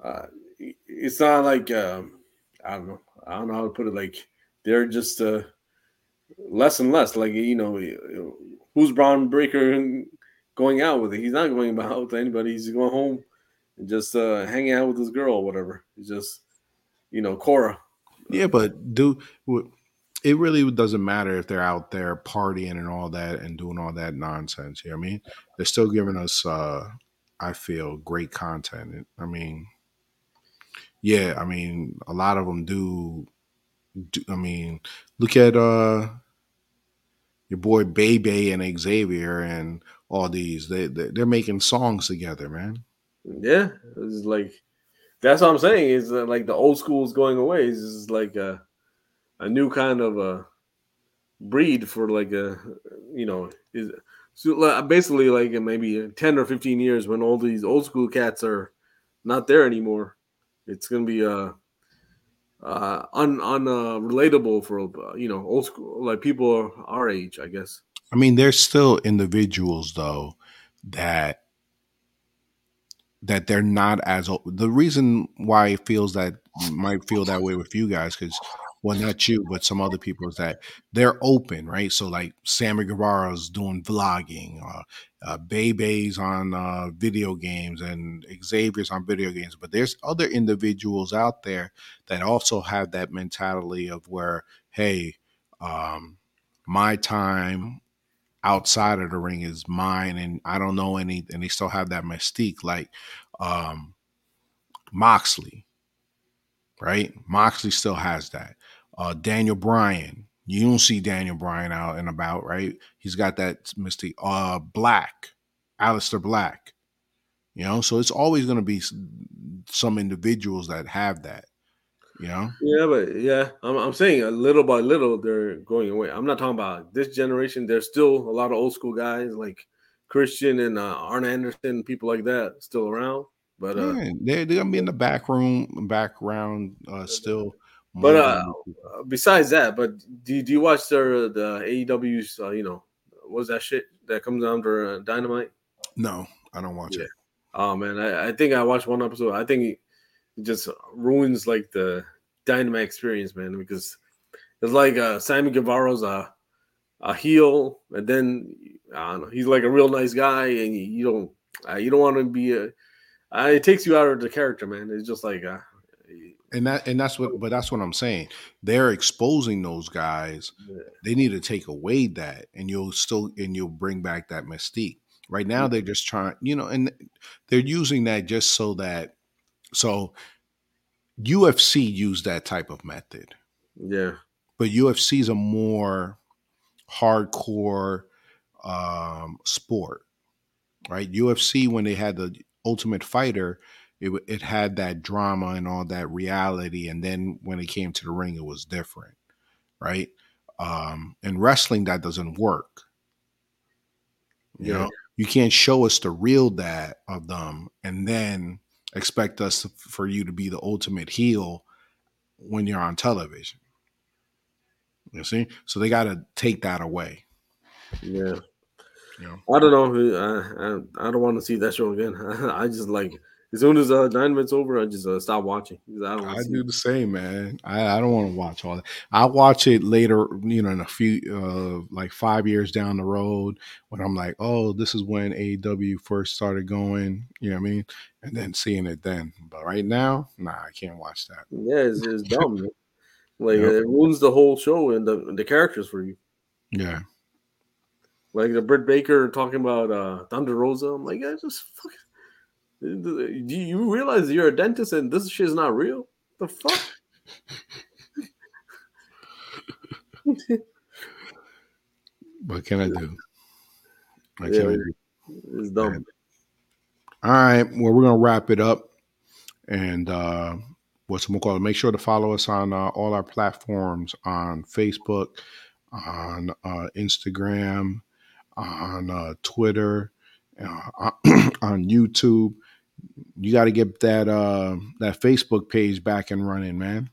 Speaker 2: uh, it's not like um, I don't know, I don't know how to put it. Like they're just uh, less and less. Like you know, who's Bron Breakker going out with? It? He's not going out with anybody. He's going home and just uh, hanging out with his girl or whatever. He's just you know Cora.
Speaker 1: Yeah, but do it really doesn't matter if they're out there partying and all that and doing all that nonsense. You know what I mean? They're still giving us, uh, I feel, great content. I mean, yeah, I mean, a lot of them do. do I mean, look at uh, your boy Bebe and Xavier and all these. They, they are making songs together, man.
Speaker 2: Yeah, it's like that's what I'm saying. Is like the old school is going away. It's like uh a new kind of a breed for like a you know is so basically like maybe 10 or 15 years when all these old school cats are not there anymore it's gonna be uh uh un unrelatable uh, for uh, you know old school like people our age i guess
Speaker 1: i mean there's still individuals though that that they're not as old. the reason why it feels that might feel that way with you guys because well, not you, but some other people, is that they're open, right? So, like Sammy Guevara's doing vlogging, uh, uh, Bebe's on uh, video games, and Xavier's on video games. But there's other individuals out there that also have that mentality of where, hey, um, my time outside of the ring is mine, and I don't know any, and they still have that mystique, like um, Moxley, right? Moxley still has that. Uh, Daniel Bryan. You don't see Daniel Bryan out and about, right? He's got that mystique. Uh, Black, Aleister Black. You know, so it's always going to be some individuals that have that. You know.
Speaker 2: Yeah, but yeah, I'm, I'm saying a little by little they're going away. I'm not talking about this generation. There's still a lot of old school guys like Christian and uh, Arn Anderson, people like that, still around. But uh,
Speaker 1: yeah, they're, they're gonna be in the back room, background, uh, still
Speaker 2: but uh, besides that, but do, do you watch the the AEW's? Uh, you know, what's that shit that comes under uh, Dynamite?
Speaker 1: No, I don't watch yeah. it.
Speaker 2: Oh man, I, I, think I watched one episode. I think it just ruins like the Dynamite experience, man, because it's like uh, Sammy Guevara's a a heel, and then I don't know, he's like a real nice guy, and you, you don't uh, you don't want to be a. Uh, it takes you out of the character, man. It's just like uh,
Speaker 1: and that and that's what but that's what i'm saying. They're exposing those guys. Yeah. they need to take away that and you'll still and you'll bring back that mystique. Right now mm-hmm. they're just trying you know and they're using that just so that so ufc use that type of method.
Speaker 2: Yeah.
Speaker 1: But ufc is a more hardcore um sport right? Ufc when they had the ultimate fighter it it had that drama and all that reality, and then when it came to the ring, it was different, right? Um, in wrestling, that doesn't work. You yeah. know, you can't show us the real dad of them and then expect us to, for you to be the ultimate heel when you're on television. You see, so they got to take that away.
Speaker 2: Yeah. yeah. I don't know. I, I, I don't want to see that show again. I just like as soon as uh, nine minutes over, I just uh, stop watching. I,
Speaker 1: I do it. the same, man. I, I don't want to watch all that. I watch it later, you know, in a few, uh, like five years down the road, when I'm like, oh, this is when AEW first started going. You know what I mean? And then seeing it then. But right now, nah, I can't watch that.
Speaker 2: Yeah, it's, it's dumb. like yep. it ruins the whole show and the the characters for you.
Speaker 1: Yeah.
Speaker 2: Like the Britt Baker talking about uh Thunder Rosa. I'm like, I just fucking do you realize you're a dentist and this shit is not real? The fuck?
Speaker 1: what can I do? What yeah, can I do?
Speaker 2: It's dumb.
Speaker 1: All right. Well, we're gonna wrap it up, and uh, what's we'll call? Make sure to follow us on uh, all our platforms on Facebook, on uh, Instagram, on uh, Twitter, uh, on YouTube you got to get that uh that Facebook page back and running, man.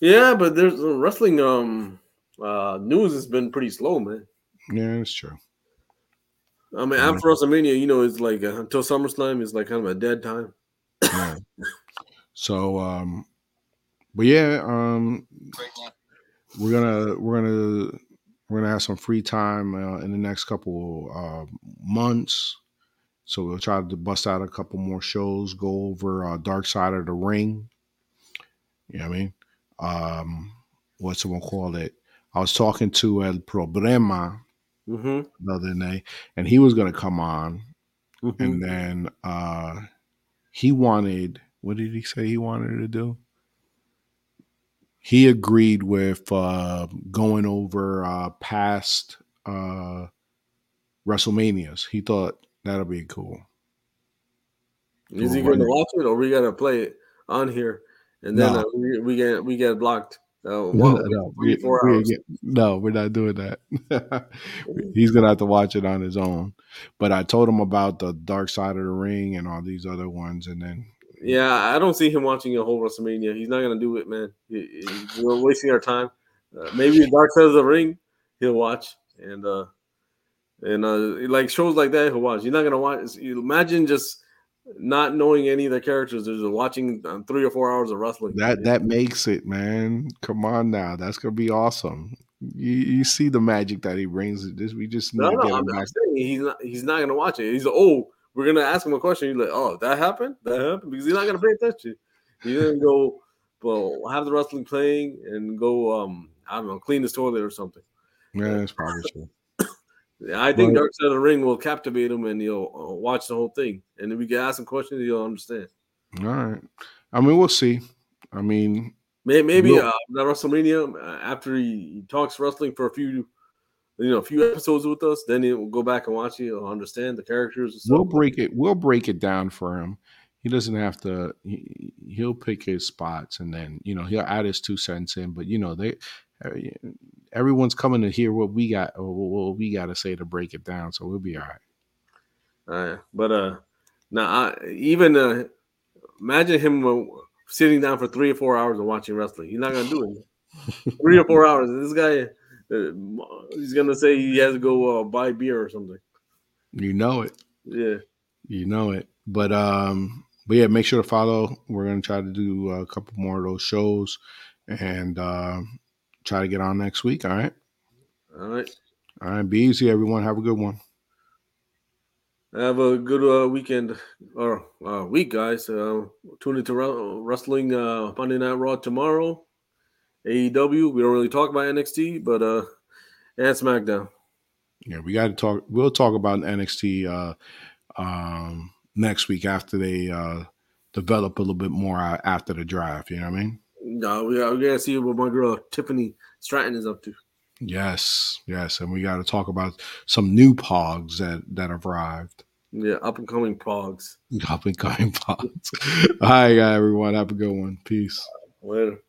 Speaker 2: Yeah, but there's uh, wrestling um uh news has been pretty slow, man.
Speaker 1: Yeah, that's true.
Speaker 2: I mean, after WrestleMania, you know, it's like uh, until SummerSlam is like kind of a dead time.
Speaker 1: yeah. So, um, but yeah, um, we're gonna we're gonna we're gonna have some free time uh, in the next couple uh, months. So we'll try to bust out a couple more shows, go over uh, Dark Side of the Ring. You know what I mean? Um, what's someone call it? I was talking to El Problema mm-hmm. the other day, and he was going to come on. Mm-hmm. And then uh, he wanted, what did he say he wanted to do? He agreed with uh, going over uh, past uh, WrestleManias. He thought That'll be cool.
Speaker 2: Is he going to watch it, or we got to play it on here, and then no. uh, we, we get we get blocked? Uh, no, no,
Speaker 1: we, we get, no, we're not doing that. He's gonna have to watch it on his own. But I told him about the Dark Side of the Ring and all these other ones, and then
Speaker 2: yeah, I don't see him watching a whole WrestleMania. He's not gonna do it, man. He, he, we're wasting our time. Uh, maybe Dark Side of the Ring, he'll watch, and uh, and uh, like shows like that, he'll watch. You're not gonna watch. Imagine just not knowing any of the characters, They're just watching um, three or four hours of wrestling.
Speaker 1: That that makes it, man. Come on now, that's gonna be awesome. You, you see the magic that he brings. This we just
Speaker 2: no, no. I'm not saying he's not. He's not gonna watch it. He's like, oh, we're gonna ask him a question. He's like, oh, that happened. That happened because he's not gonna pay attention. He's gonna go, well, have the wrestling playing and go. Um, I don't know, clean his toilet or something.
Speaker 1: Yeah, that's probably true.
Speaker 2: I think Dark Side of the Ring will captivate him, and he'll uh, watch the whole thing. And if we can ask him questions, he'll understand.
Speaker 1: All right. I mean, we'll see. I mean,
Speaker 2: maybe we'll, uh, WrestleMania uh, after he, talks wrestling for a few, you know, a few episodes with us, then he'll go back and watch it. He'll understand the characters.
Speaker 1: We'll break it. We'll break it down for him. He doesn't have to. He, he'll pick his spots, and then you know he'll add his two cents in. But you know they uh, everyone's coming to hear what we got or what we got to say to break it down. So we'll be all right.
Speaker 2: All right, but uh, now I, even uh, imagine him uh, sitting down for three or four hours and watching wrestling. He's not gonna do it. three or four hours. This guy, uh, he's gonna say he has to go uh, buy beer or something.
Speaker 1: You know it.
Speaker 2: Yeah.
Speaker 1: You know it. But um, but yeah, make sure to follow. We're gonna try to do a couple more of those shows, and uh, try to get on next week. All right.
Speaker 2: All right.
Speaker 1: All right. Be easy, everyone. Have a good one.
Speaker 2: Have a good uh, weekend or uh, week, guys. Uh, tune into wrestling uh, Monday Night Raw tomorrow. AEW. We don't really talk about NXT, but uh, and SmackDown.
Speaker 1: Yeah, we got to talk. We'll talk about NXT uh, um, next week after they uh, develop a little bit more after the draft. You know what I mean?
Speaker 2: No, we got, we got to see what my girl Tiffany Stratton is up to.
Speaker 1: Yes, yes, and we got to talk about some new pogs that that have arrived.
Speaker 2: Yeah, up and coming pogs.
Speaker 1: Up and coming pogs. All right, everyone. Have a good one. Peace.
Speaker 2: Later.